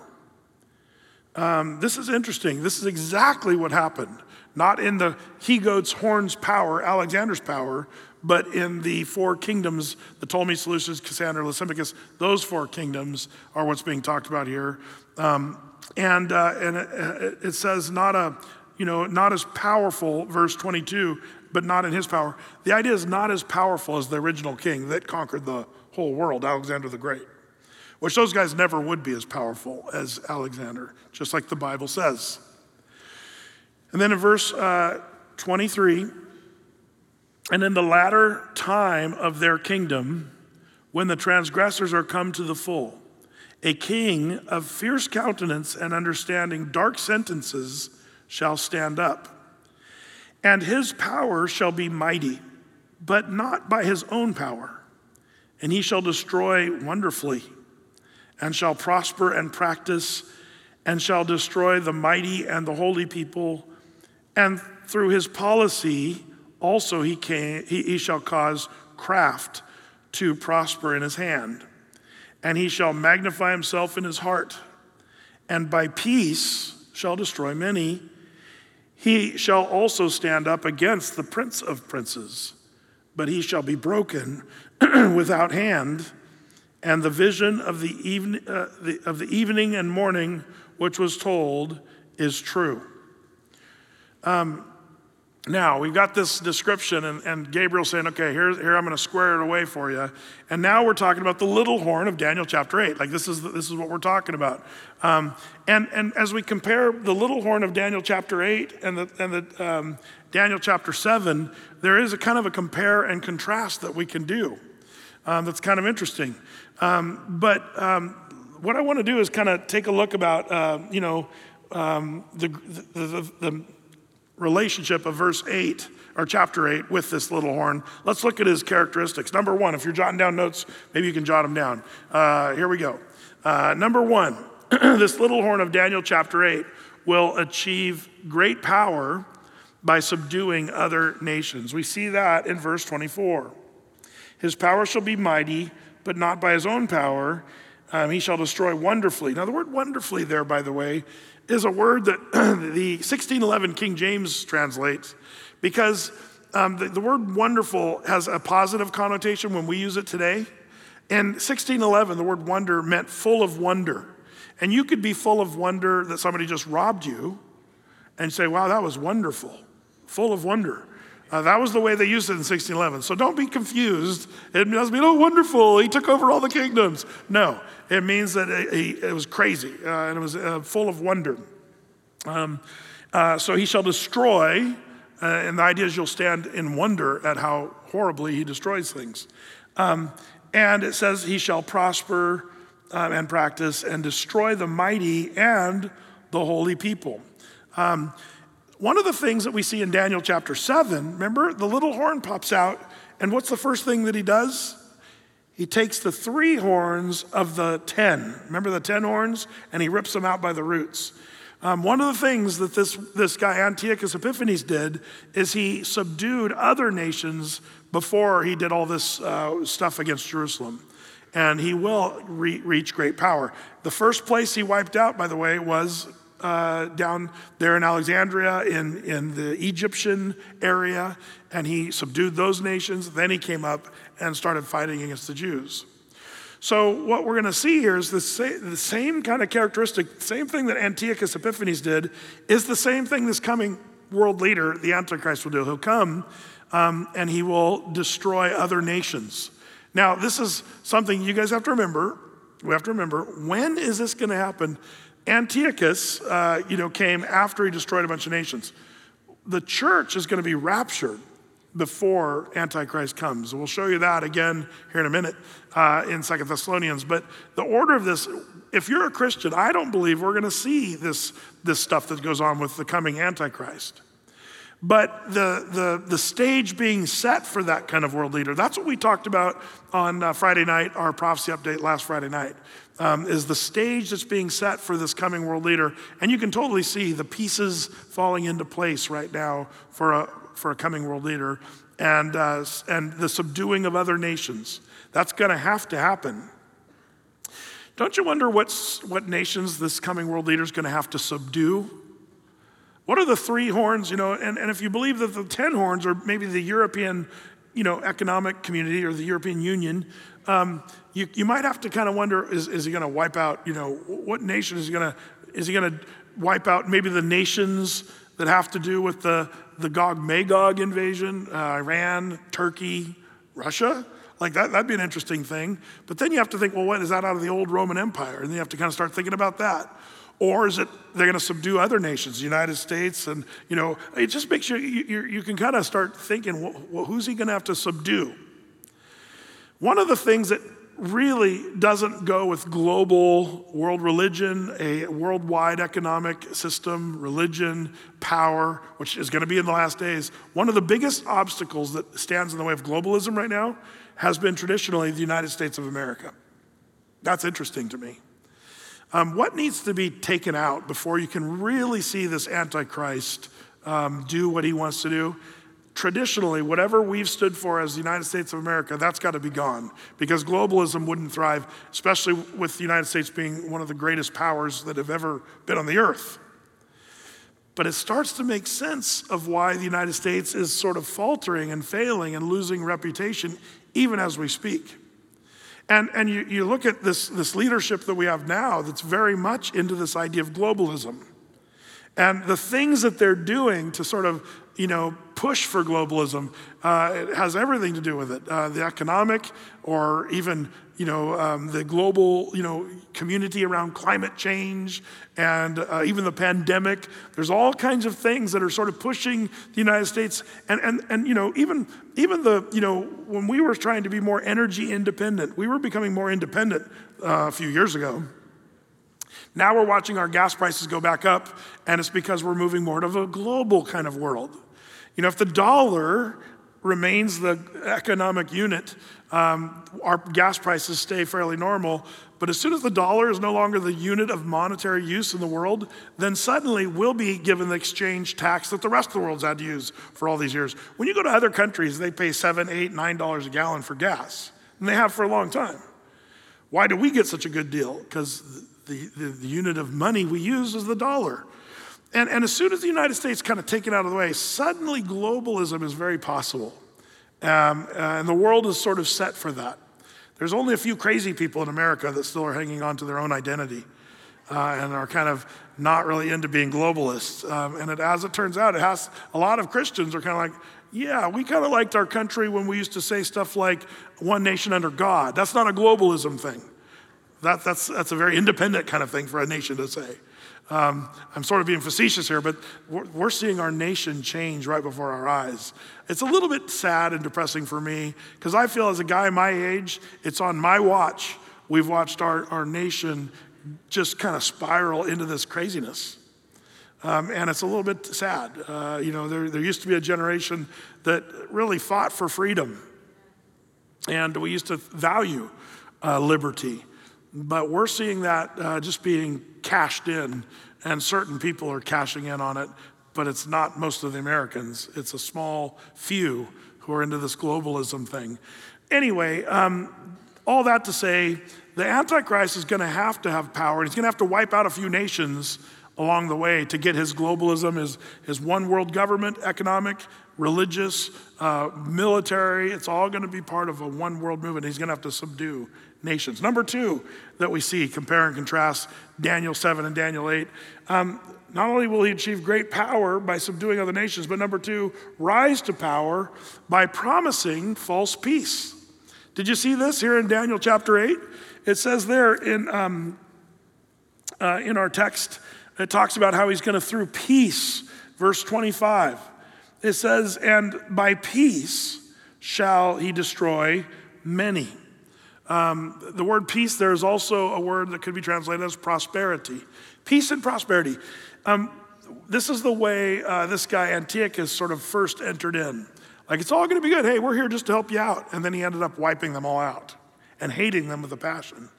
Speaker 1: Um, this is interesting. This is exactly what happened. Not in the he goat's horn's power, Alexander's power, but in the four kingdoms the Ptolemy, Seleucus, Cassander, Lysimachus, those four kingdoms are what's being talked about here. Um, and, uh, and it, it says, not a, you know, not as powerful, verse 22, but not in his power. The idea is not as powerful as the original king that conquered the whole world, Alexander the Great, which those guys never would be as powerful as Alexander, just like the Bible says. And then in verse uh, 23, and in the latter time of their kingdom, when the transgressors are come to the full, a king of fierce countenance and understanding dark sentences shall stand up. And his power shall be mighty, but not by his own power. And he shall destroy wonderfully, and shall prosper and practice, and shall destroy the mighty and the holy people. And through his policy, also he, he, he shall cause craft to prosper in his hand. And he shall magnify himself in his heart, and by peace shall destroy many he shall also stand up against the prince of princes, but he shall be broken without hand. And the vision of the, even, uh, the, of the evening and morning, which was told, is true. Um, now, we've got this description, and, and Gabriel saying, okay, here, here I'm going to square it away for you. And now we're talking about the little horn of Daniel chapter 8. Like, this is, this is what we're talking about. Um, and, and as we compare the little horn of Daniel chapter 8 and the, and the um, Daniel chapter 7, there is a kind of a compare and contrast that we can do um, that's kind of interesting. Um, but um, what I want to do is kind of take a look about, uh, you know, um, the, the, the, the relationship of verse 8 or chapter 8 with this little horn. Let's look at his characteristics. Number one, if you're jotting down notes, maybe you can jot them down. Uh, here we go. Uh, number one, this little horn of Daniel chapter 8 will achieve great power by subduing other nations. We see that in verse 24. His power shall be mighty, but not by his own power. Um, he shall destroy wonderfully. Now, the word wonderfully there, by the way, is a word that the 1611 King James translates because um, the, the word wonderful has a positive connotation when we use it today. In 1611, the word wonder meant full of wonder. And you could be full of wonder that somebody just robbed you and say, wow, that was wonderful, full of wonder. Uh, that was the way they used it in 1611. So don't be confused. It doesn't mean, oh, wonderful, he took over all the kingdoms. No, it means that it, it, was crazy uh, and it was uh, full of wonder. Um, uh, so he shall destroy, uh, and the idea is you'll stand in wonder at how horribly he destroys things. Um, and it says, he shall prosper um, and practice and destroy the mighty and the holy people. Um, one of the things that we see in Daniel chapter 7, remember, the little horn pops out, and what's the first thing that he does? He takes the three horns of the ten, remember the ten horns, and he rips them out by the roots. Um, one of the things that this, this guy Antiochus Epiphanes did is he subdued other nations before he did all this uh, stuff against Jerusalem and he will re- reach great power. The first place he wiped out, by the way, was uh, down there in Alexandria in, in the Egyptian area, and he subdued those nations. Then he came up and started fighting against the Jews. So, what we're going to see here is the, sa- the same kind of characteristic, same thing that Antiochus Epiphanes did, is the same thing this coming world leader, the Antichrist, will do. He'll come um, and he will destroy other nations. Now, this is something you guys have to remember. We have to remember when is this going to happen? Antiochus, uh, you know, came after he destroyed a bunch of nations. The church is going to be raptured before Antichrist comes. We'll show you that again here in a minute uh, in Second Thessalonians. But the order of this, if you're a Christian, I don't believe we're going to see this, this stuff that goes on with the coming Antichrist. But the, the, the stage being set for that kind of world leader, that's what we talked about on uh, Friday night, our prophecy update last Friday night, um, is the stage that's being set for this coming world leader. And you can totally see the pieces falling into place right now for a, for a coming world leader and, uh, and the subduing of other nations. That's going to have to happen. Don't you wonder what's, what nations this coming world leader is going to have to subdue? What are the three horns, you know, and, and if you believe that the 10 horns are maybe the European, you know, economic community or the European Union, um, you, you might have to kind of wonder, is, is he going to wipe out, you know, what nation is going to, is he going to wipe out maybe the nations that have to do with the, the Gog Magog invasion, uh, Iran, Turkey, Russia? Like that, that'd be an interesting thing. But then you have to think, well, what is that out of the old Roman Empire? And you have to kind of start thinking about that. Or is it they're going to subdue other nations, the United States? And, you know, it just makes you, you, you can kind of start thinking, well, who's he going to have to subdue? One of the things that really doesn't go with global world religion, a worldwide economic system, religion, power, which is going to be in the last days. One of the biggest obstacles that stands in the way of globalism right now has been traditionally the United States of America. That's interesting to me. Um, what needs to be taken out before you can really see this Antichrist um, do what he wants to do? Traditionally, whatever we've stood for as the United States of America, that's got to be gone because globalism wouldn't thrive, especially with the United States being one of the greatest powers that have ever been on the earth. But it starts to make sense of why the United States is sort of faltering and failing and losing reputation even as we speak. And, and you, you look at this, this leadership that we have now that's very much into this idea of globalism. And the things that they're doing to sort of, you know, push for globalism uh, has everything to do with it. Uh, the economic, or even you know um, the global you know community around climate change and uh, even the pandemic. There's all kinds of things that are sort of pushing the United States, and and and you know even even the you know when we were trying to be more energy independent, we were becoming more independent uh, a few years ago. Now we're watching our gas prices go back up, and it's because we're moving more to a global kind of world. You know, if the dollar remains the economic unit, um, our gas prices stay fairly normal. But as soon as the dollar is no longer the unit of monetary use in the world, then suddenly we'll be given the exchange tax that the rest of the world's had to use for all these years. When you go to other countries, they pay seven, eight, nine dollars a gallon for gas, and they have for a long time. Why do we get such a good deal? Because the, the, the unit of money we use is the dollar. And, and as soon as the United States kind of taken out of the way, suddenly globalism is very possible. Um, uh, and the world is sort of set for that. There's only a few crazy people in America that still are hanging on to their own identity uh, and are kind of not really into being globalists. Um, and it, as it turns out, it has a lot of Christians are kind of like, yeah, we kind of liked our country when we used to say stuff like one nation under God. That's not a globalism thing. That, that's, that's a very independent kind of thing for a nation to say. Um, I'm sort of being facetious here, but we're, we're, seeing our nation change right before our eyes. It's a little bit sad and depressing for me because I feel as a guy my age, it's on my watch. We've watched our, our nation just kind of spiral into this craziness. Um, and it's a little bit sad. Uh, you know, there, there used to be a generation that really fought for freedom, and we used to value uh, liberty. But we're seeing that uh, just being cashed in, and certain people are cashing in on it, but it's not most of the Americans. It's a small few who are into this globalism thing. Anyway, um, all that to say, the Antichrist is going to have to have power, and he's going to have to wipe out a few nations along the way to get his globalism, his, his one world government, economic, religious, uh, military. It's all going to be part of a one world movement. He's going to have to subdue nations. Number two that we see, compare and contrast Daniel 7 and Daniel 8. Um, not only will he achieve great power by subduing other nations, but number two, rise to power by promising false peace. Did you see this here in Daniel chapter 8? It says there in, um, uh, in our text, it talks about how he's going to, through peace, verse 25, it says, And by peace shall he destroy many. Um, the word peace, there is also a word that could be translated as prosperity. Peace and prosperity. Um, this is the way uh, this guy Antiochus sort of first entered in. Like, it's all going to be good. Hey, we're here just to help you out. And then he ended up wiping them all out and hating them with a passion.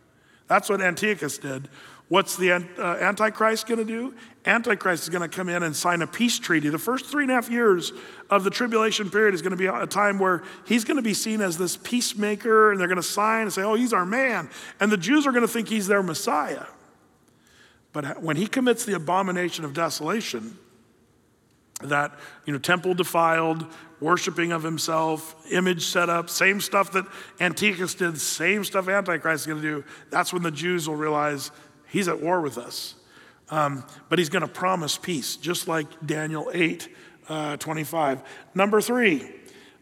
Speaker 1: That's what Antiochus did What's the uh, Antichrist going to do? Antichrist is going to come in and sign a peace treaty. The first three and a half years of the tribulation period is going to be a time where he's going to be seen as this peacemaker, and they're going to sign and say, Oh, he's our man. And the Jews are going to think he's their Messiah. But when he commits the abomination of desolation, that you know temple defiled worshiping of himself image set up same stuff that antiochus did same stuff antichrist is going to do that's when the jews will realize He's at war with us. Um, but he's going to promise peace, just like Daniel 8 uh, 25. Number three,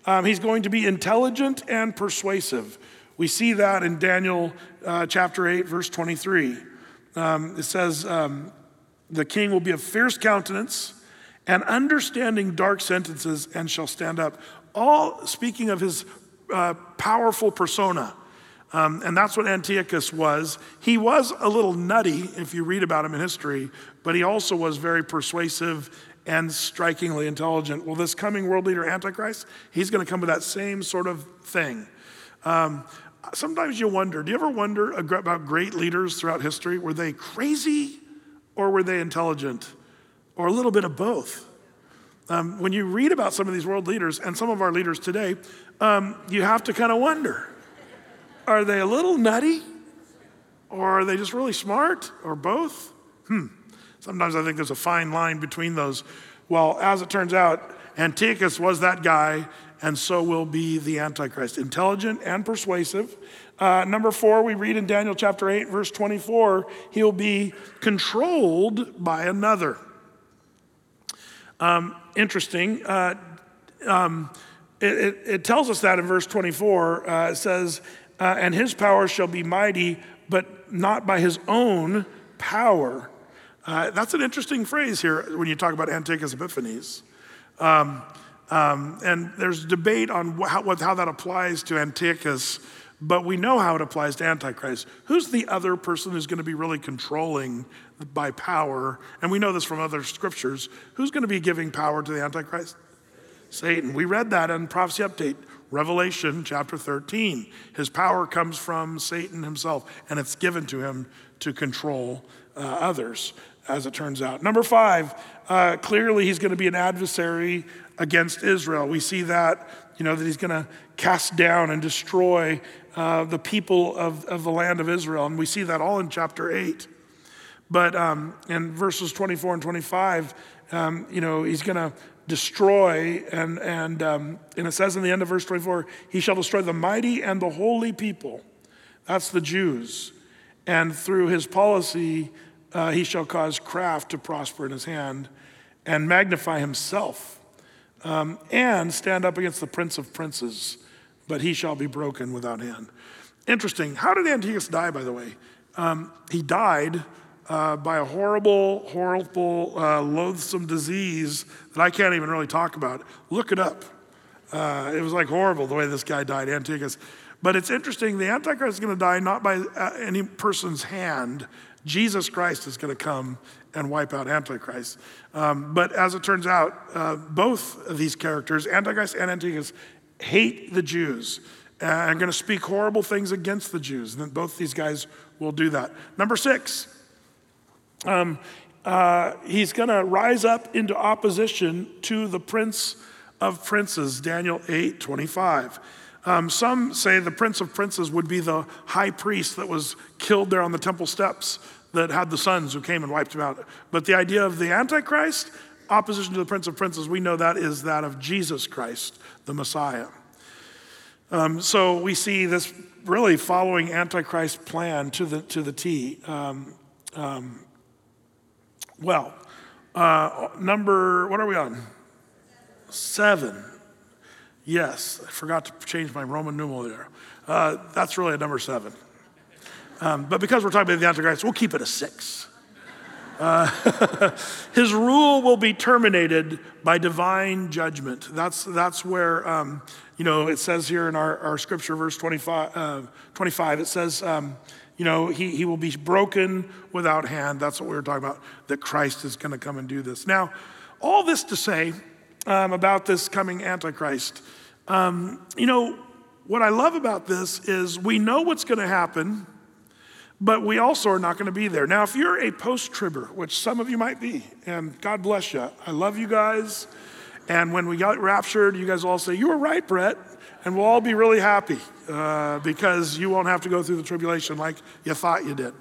Speaker 1: um, he's going to be intelligent and persuasive. We see that in Daniel uh, chapter 8, verse 23. Um, it says, um, The king will be of fierce countenance and understanding dark sentences and shall stand up. All speaking of his uh, powerful persona. Um, and that's what Antiochus was. He was a little nutty, if you read about him in history, but he also was very persuasive and strikingly intelligent. Well, this coming world leader, Antichrist, he's going to come with that same sort of thing. Um, sometimes you wonder do you ever wonder about great leaders throughout history? Were they crazy or were they intelligent? Or a little bit of both? Um, when you read about some of these world leaders and some of our leaders today, um, you have to kind of wonder are they a little nutty? Or are they just really smart? Or both? Hmm. Sometimes I think there's a fine line between those. Well, as it turns out, Antiochus was that guy, and so will be the Antichrist. Intelligent and persuasive. Uh, number four, we read in Daniel chapter 8, verse 24, he'll be controlled by another. Um, interesting. Uh, um, it, it, it, tells us that in verse 24. Uh, it says, uh, and his power shall be mighty, but not by his own power. Uh, that's an interesting phrase here when you talk about Antiochus Epiphanes. Um, um, and there's debate on how, how that applies to Antiochus, but we know how it applies to Antichrist. Who's the other person who's going to be really controlling by power? And we know this from other scriptures. Who's going to be giving power to the Antichrist? Satan. We read that in Prophecy Update Revelation chapter 13. His power comes from Satan himself, and it's given to him to control uh, others, as it turns out. Number five, uh, clearly he's going to be an adversary against Israel. We see that, you know, that he's going to cast down and destroy uh, the people of, of the land of Israel. And we see that all in chapter 8. But um, in verses 24 and 25, um, you know, he's going to destroy, and, and, um, and it says in the end of verse 24, he shall destroy the mighty and the holy people. That's the Jews. And through his policy, uh, he shall cause craft to prosper in his hand and magnify himself um, and stand up against the prince of princes, but he shall be broken without end. Interesting. How did Antiochus die, by the way? Um, he died uh, by a horrible, horrible, uh, loathsome disease that I can't even really talk about. Look it up. Uh, it was like horrible the way this guy died, Antiochus. But it's interesting, the Antichrist is going to die not by uh, any person's hand. Jesus Christ is going to come and wipe out Antichrist. Um, but as it turns out, uh, both of these characters, Antichrist and Antiochus, hate the Jews and are going to speak horrible things against the Jews. And both these guys will do that. Number six, um, uh, he's going to rise up into opposition to the prince of princes, Daniel 8 25. Um, some say the prince of princes would be the high priest that was killed there on the temple steps that had the sons who came and wiped him out. But the idea of the Antichrist, opposition to the prince of princes, we know that is that of Jesus Christ, the Messiah. Um, so we see this really following Antichrist plan to the, to the T. Um, um well, uh, number, what are we on? Seven. Yes, I forgot to change my Roman numeral there. Uh, that's really a number seven. Um, but because we're talking about the Antichrist, we'll keep it a six. Uh, his rule will be terminated by divine judgment. That's, that's where, um, you know, it says here in our, our scripture, verse 25, uh, 25 it says, um, you know, he, he will be broken without hand. That's what we were talking about, that Christ is going to come and do this. Now, all this to say um, about this coming Antichrist, um, you know, what I love about this is we know what's going to happen, but we also are not going to be there. Now, if you're a post tribber, which some of you might be, and God bless you, I love you guys. And when we got raptured, you guys all say, You were right, Brett and we'll all be really happy uh, because you won't have to go through the tribulation like you thought you did.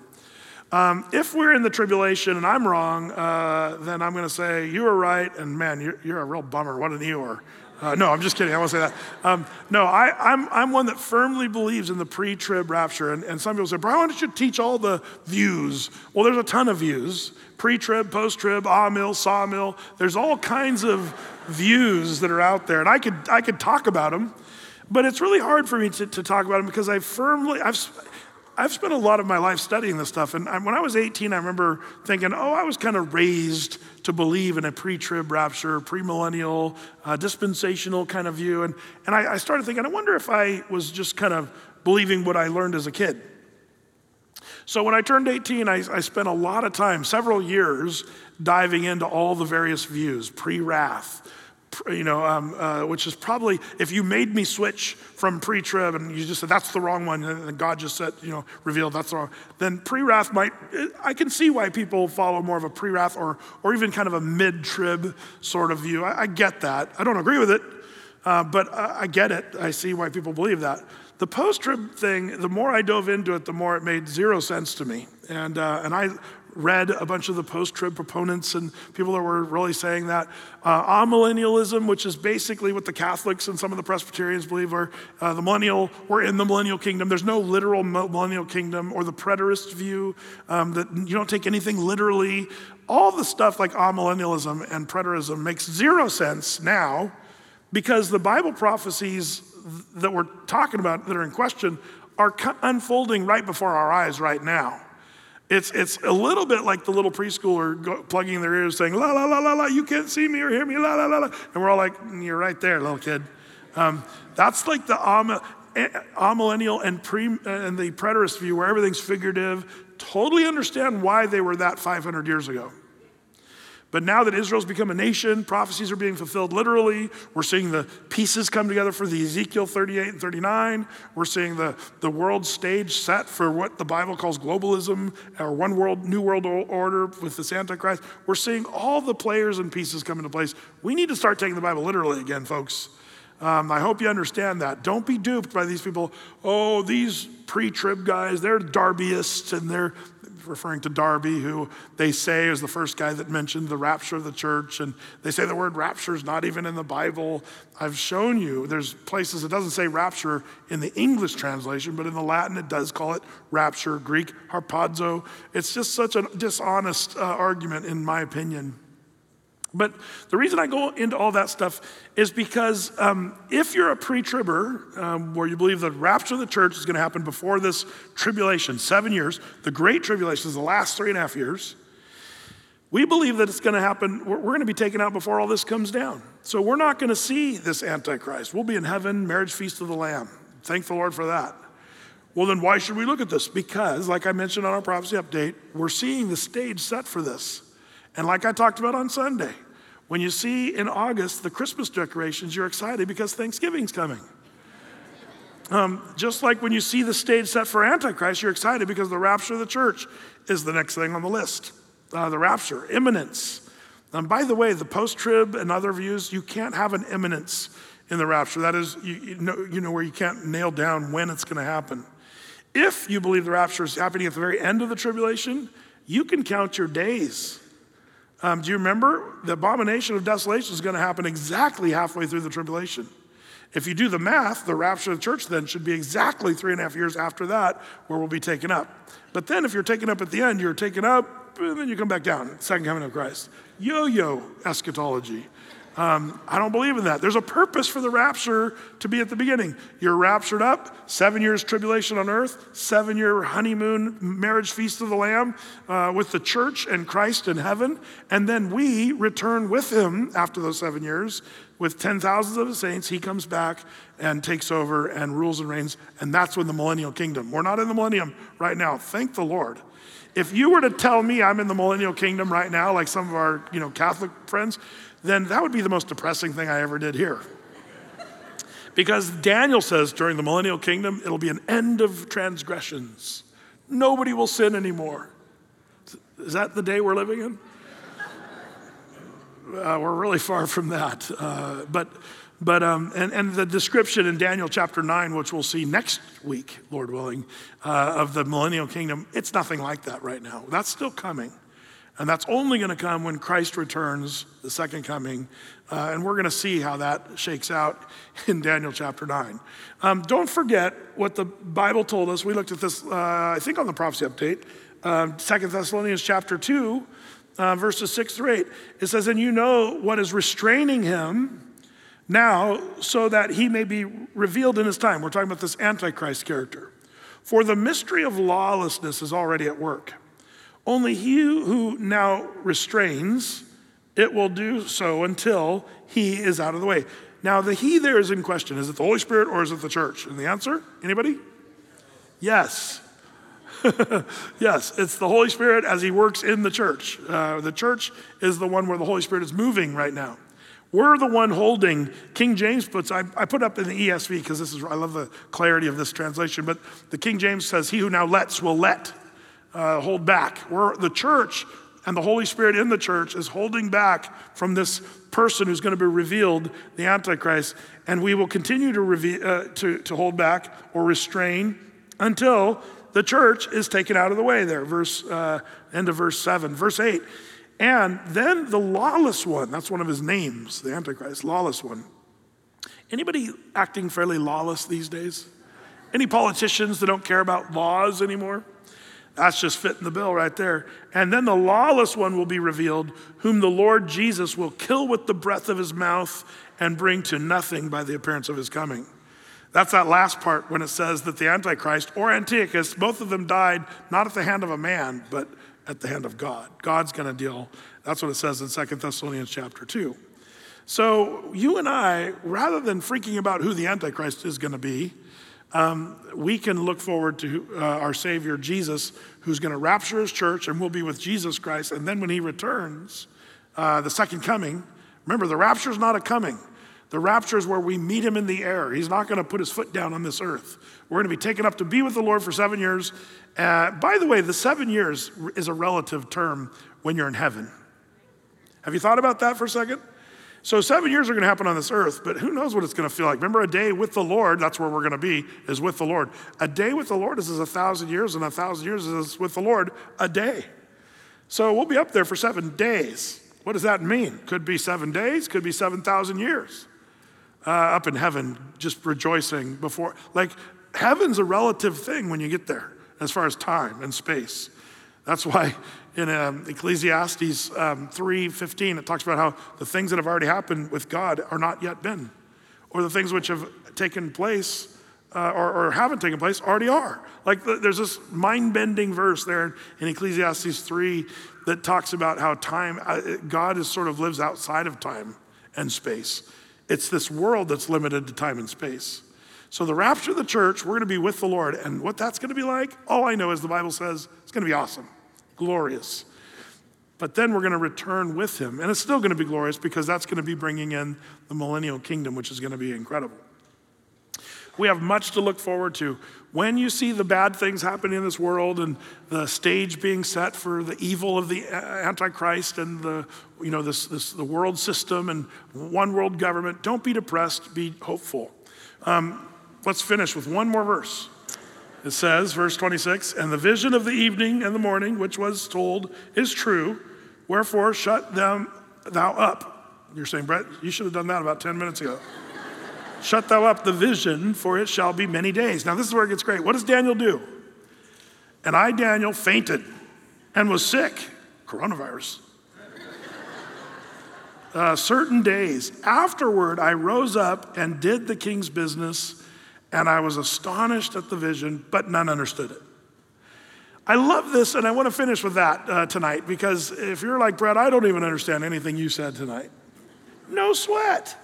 Speaker 1: Um, if we're in the tribulation and I'm wrong, uh, then I'm going to say, You were right, and man, you're, you're a real bummer. What an Eeyore. Uh, no, I'm just kidding. I won't say that. Um, no, I, am I'm, I'm one that firmly believes in the pre trib rapture. And, and some people say, Brian, why don't you teach all the views? Well, there's a ton of views pre trib, post trib, ah mill, sawmill. There's all kinds of views that are out there. And I could, I could talk about them. But it's really hard for me to, to talk about them because I firmly, I've, I've spent a lot of my life studying this stuff. And I, when I was 18, I remember thinking, oh, I was kind of raised to believe in a pre trib rapture, premillennial, uh, dispensational kind of view. And, and I, I started thinking, I wonder if I was just kind of believing what I learned as a kid. So when I turned 18, I, I, spent a lot of time, several years, diving into all the various views pre wrath, you know, um, uh, which is probably if you made me switch from pre-trib and you just said that's the wrong one, and God just said, you know, revealed that's the wrong. Then pre-wrath might. Eh, I can see why people follow more of a pre-wrath or or even kind of a mid-trib sort of view. I, I get that. I don't agree with it, uh, but I, I get it. I see why people believe that. The post trib thing, the more I dove into it, the more it made zero sense to me. And, uh, and I read a bunch of the post trib proponents and people that were really saying that. Uh, amillennialism, which is basically what the Catholics and some of the Presbyterians believe, are uh, the millennial, we're in the millennial kingdom. There's no literal millennial kingdom, or the preterist view um, that you don't take anything literally. All the stuff like amillennialism and preterism makes zero sense now because the Bible prophecies that we're talking about that are in question are unfolding right before our eyes right now. It's, it's a little bit like the little preschooler go, plugging their ears saying, la, la, la, la, la, you can't see me or hear me, la, la, la, la. And we're all like, mm, you're right there, little kid. Um, that's like the eh, amillennial and, pre, and the preterist view where everything's figurative. Totally understand why they were that 500 years ago. But now that Israel's become a nation, prophecies are being fulfilled literally. We're seeing the pieces come together for the Ezekiel 38 and 39. We're seeing the, the world stage set for what the Bible calls globalism or one world, new world order with this Antichrist. We're seeing all the players and pieces come into place. We need to start taking the Bible literally again, folks. Um, I hope you understand that. Don't be duped by these people. Oh, these pre-trib guys, they're Darbyists and they're referring to Darby, who they say is the first guy that mentioned the rapture of the church. And they say the word rapture is not even in the Bible. I've shown you there's places it doesn't say rapture in the English translation, but in the Latin it does call it rapture, Greek harpazo. It's just such a dishonest uh, argument, in my opinion. But the reason I go into all that stuff is because um, if you're a pre tribber, um, where you believe the rapture of the church is going to happen before this tribulation, seven years, the great tribulation is the last three and a half years, we believe that it's going to happen, we're, we're going to be taken out before all this comes down. So we're not going to see this Antichrist. We'll be in heaven, marriage feast of the Lamb. Thank the Lord for that. Well, then why should we look at this? Because, like I mentioned on our prophecy update, we're seeing the stage set for this. And like I talked about on Sunday, when you see in August the Christmas decorations, you're excited because Thanksgiving's coming. Um, just like when you see the stage set for Antichrist, you're excited because the rapture of the church is the next thing on the list. Uh, the rapture, imminence. And um, by the way, the post trib and other views, you can't have an imminence in the rapture. That is, you, you, know, you know, where you can't nail down when it's going to happen. If you believe the rapture is happening at the very end of the tribulation, you can count your days um, do you remember? The abomination of desolation is going to happen exactly halfway through the tribulation. If you do the math, the rapture of the church then should be exactly three and a half years after that, where we'll be taken up. But then, if you're taken up at the end, you're taken up, and then you come back down. Second coming of Christ. Yo yo eschatology. Um, I don't believe in that. There's a purpose for the rapture to be at the beginning. You're raptured up, seven years tribulation on earth, seven year honeymoon marriage feast of the Lamb uh, with the church and Christ in heaven. And then we return with him after those seven years with 10,000s of the saints. He comes back and takes over and rules and reigns. And that's when the millennial kingdom. We're not in the millennium right now. Thank the Lord if you were to tell me I'm in the millennial kingdom right now, like some of our you know Catholic friends, then that would be the most depressing thing I ever did here. Because Daniel says during the millennial kingdom, it'll be an end of transgressions. Nobody will sin anymore. Is that the day we're living in? Uh, we're really far from that. Uh, but, but um, and, and the description in Daniel chapter 9, which we'll see next week, Lord willing, uh, of the millennial kingdom, it's nothing like that right now. That's still coming. And that's only going to come when Christ returns, the second coming. Uh, and we're going to see how that shakes out in Daniel chapter 9. Um, don't forget what the Bible told us. We looked at this, uh, I think, on the prophecy update. Um, 2 Thessalonians chapter 2, uh, verses 6 through 8. It says, And you know what is restraining him now, so that he may be revealed in his time. We're talking about this Antichrist character. For the mystery of lawlessness is already at work. Only he who now restrains it will do so until he is out of the way. Now, the he there is in question. Is it the Holy Spirit or is it the church? And the answer? Anybody? Yes. yes, it's the Holy Spirit as he works in the church. Uh, the church is the one where the Holy Spirit is moving right now. We're the one holding, King James puts, I, I put up in the ESV because this is, I love the clarity of this translation, but the King James says, He who now lets will let uh, hold back. We're, the church and the Holy Spirit in the church is holding back from this person who's going to be revealed, the Antichrist, and we will continue to, reveal, uh, to, to hold back or restrain until the church is taken out of the way there, verse, uh, end of verse 7. Verse 8, and then the lawless one, that's one of his names, the Antichrist, lawless one. Anybody acting fairly lawless these days? Any politicians that don't care about laws anymore? That's just fitting the bill right there. And then the lawless one will be revealed, whom the Lord Jesus will kill with the breath of his mouth and bring to nothing by the appearance of his coming. That's that last part when it says that the Antichrist or Antiochus, both of them died not at the hand of a man, but at the hand of God. God's going to deal. That's what it says in Second Thessalonians chapter 2. So you and I, rather than freaking about who the Antichrist is going to be, um, we can look forward to uh, our Savior Jesus, who's going to rapture his church, and we'll be with Jesus Christ. And then when he returns, uh, the second coming, remember, the rapture is not a coming. The rapture is where we meet him in the air. He's not going to put his foot down on this earth. We're going to be taken up to be with the Lord for seven years. Uh, by the way, the seven years is a relative term when you're in heaven. Have you thought about that for a second? So, seven years are going to happen on this earth, but who knows what it's going to feel like. Remember, a day with the Lord, that's where we're going to be, is with the Lord. A day with the Lord is a thousand years, and a thousand years is with the Lord a day. So, we'll be up there for seven days. What does that mean? Could be seven days, could be 7,000 years uh, up in heaven, just rejoicing before. Like, heaven's a relative thing when you get there, as far as time and space. That's why in um, Ecclesiastes um, 3:15, it talks about how the things that have already happened with God are not yet been, or the things which have taken place uh, or, or, haven't taken place already are. Like the, there's this mind-bending verse there in Ecclesiastes 3 that talks about how time, uh, God is sort of lives outside of time and space. It's this world that's limited to time and space. So the rapture of the church, we're going to be with the Lord, and what that's going to be like, all I know is the Bible says it's going to be awesome glorious. But then we're going to return with him. And it's still going to be glorious because that's going to be bringing in the millennial kingdom, which is going to be incredible. We have much to look forward to. When you see the bad things happening in this world and the stage being set for the evil of the Antichrist and the, you know, this, this, the world system and one world government, don't be depressed, be hopeful. Um, let's finish with one more verse. It says, verse 26, and the vision of the evening and the morning, which was told, is true. Wherefore, shut them thou up. You're saying, Brett, you should have done that about 10 minutes ago. shut thou up the vision, for it shall be many days. Now, this is where it gets great. What does Daniel do? And I, Daniel, fainted and was sick. Coronavirus. Uh, certain days. Afterward, I rose up and did the king's business and I was astonished at the vision, but none understood it. I love this, and I want to finish with that uh, tonight because if you're like, Brad, I don't even understand anything you said tonight, no sweat.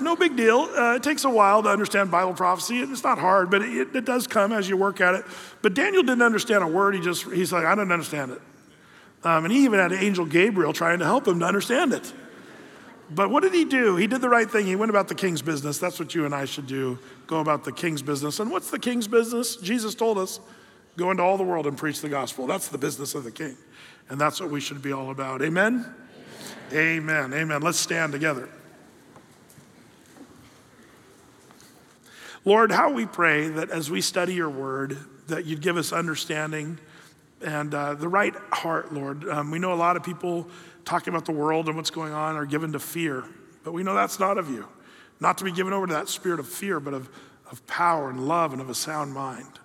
Speaker 1: No big deal. Uh, it takes a while to understand Bible prophecy. and It's not hard, but it, it does come as you work at it. But Daniel didn't understand a word. He just, he's like, I don't understand it. Um, and he even had angel Gabriel trying to help him to understand it. But what did he do? He did the right thing. He went about the king's business. That's what you and I should do go about the king's business. And what's the king's business? Jesus told us go into all the world and preach the gospel. That's the business of the king. And that's what we should be all about. Amen? Amen. Amen. Amen. Let's stand together. Lord, how we pray that as we study your word, that you'd give us understanding and uh, the right heart, Lord. Um, we know a lot of people talking about the world and what's going on are given to fear, but we know that's not of you. Not to be given over to that spirit of fear, but of, of power and love and of a sound mind.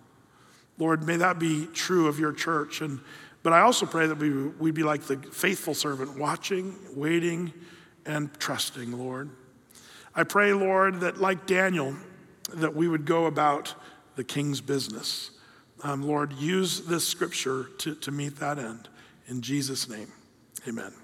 Speaker 1: Lord, may that be true of your church. And, but I also pray that we, we be like the faithful servant, watching, waiting, and trusting, Lord. I pray, Lord, that like Daniel, that we would go about the king's business. Um, Lord, use this scripture to, to meet that end. In Jesus' name, amen.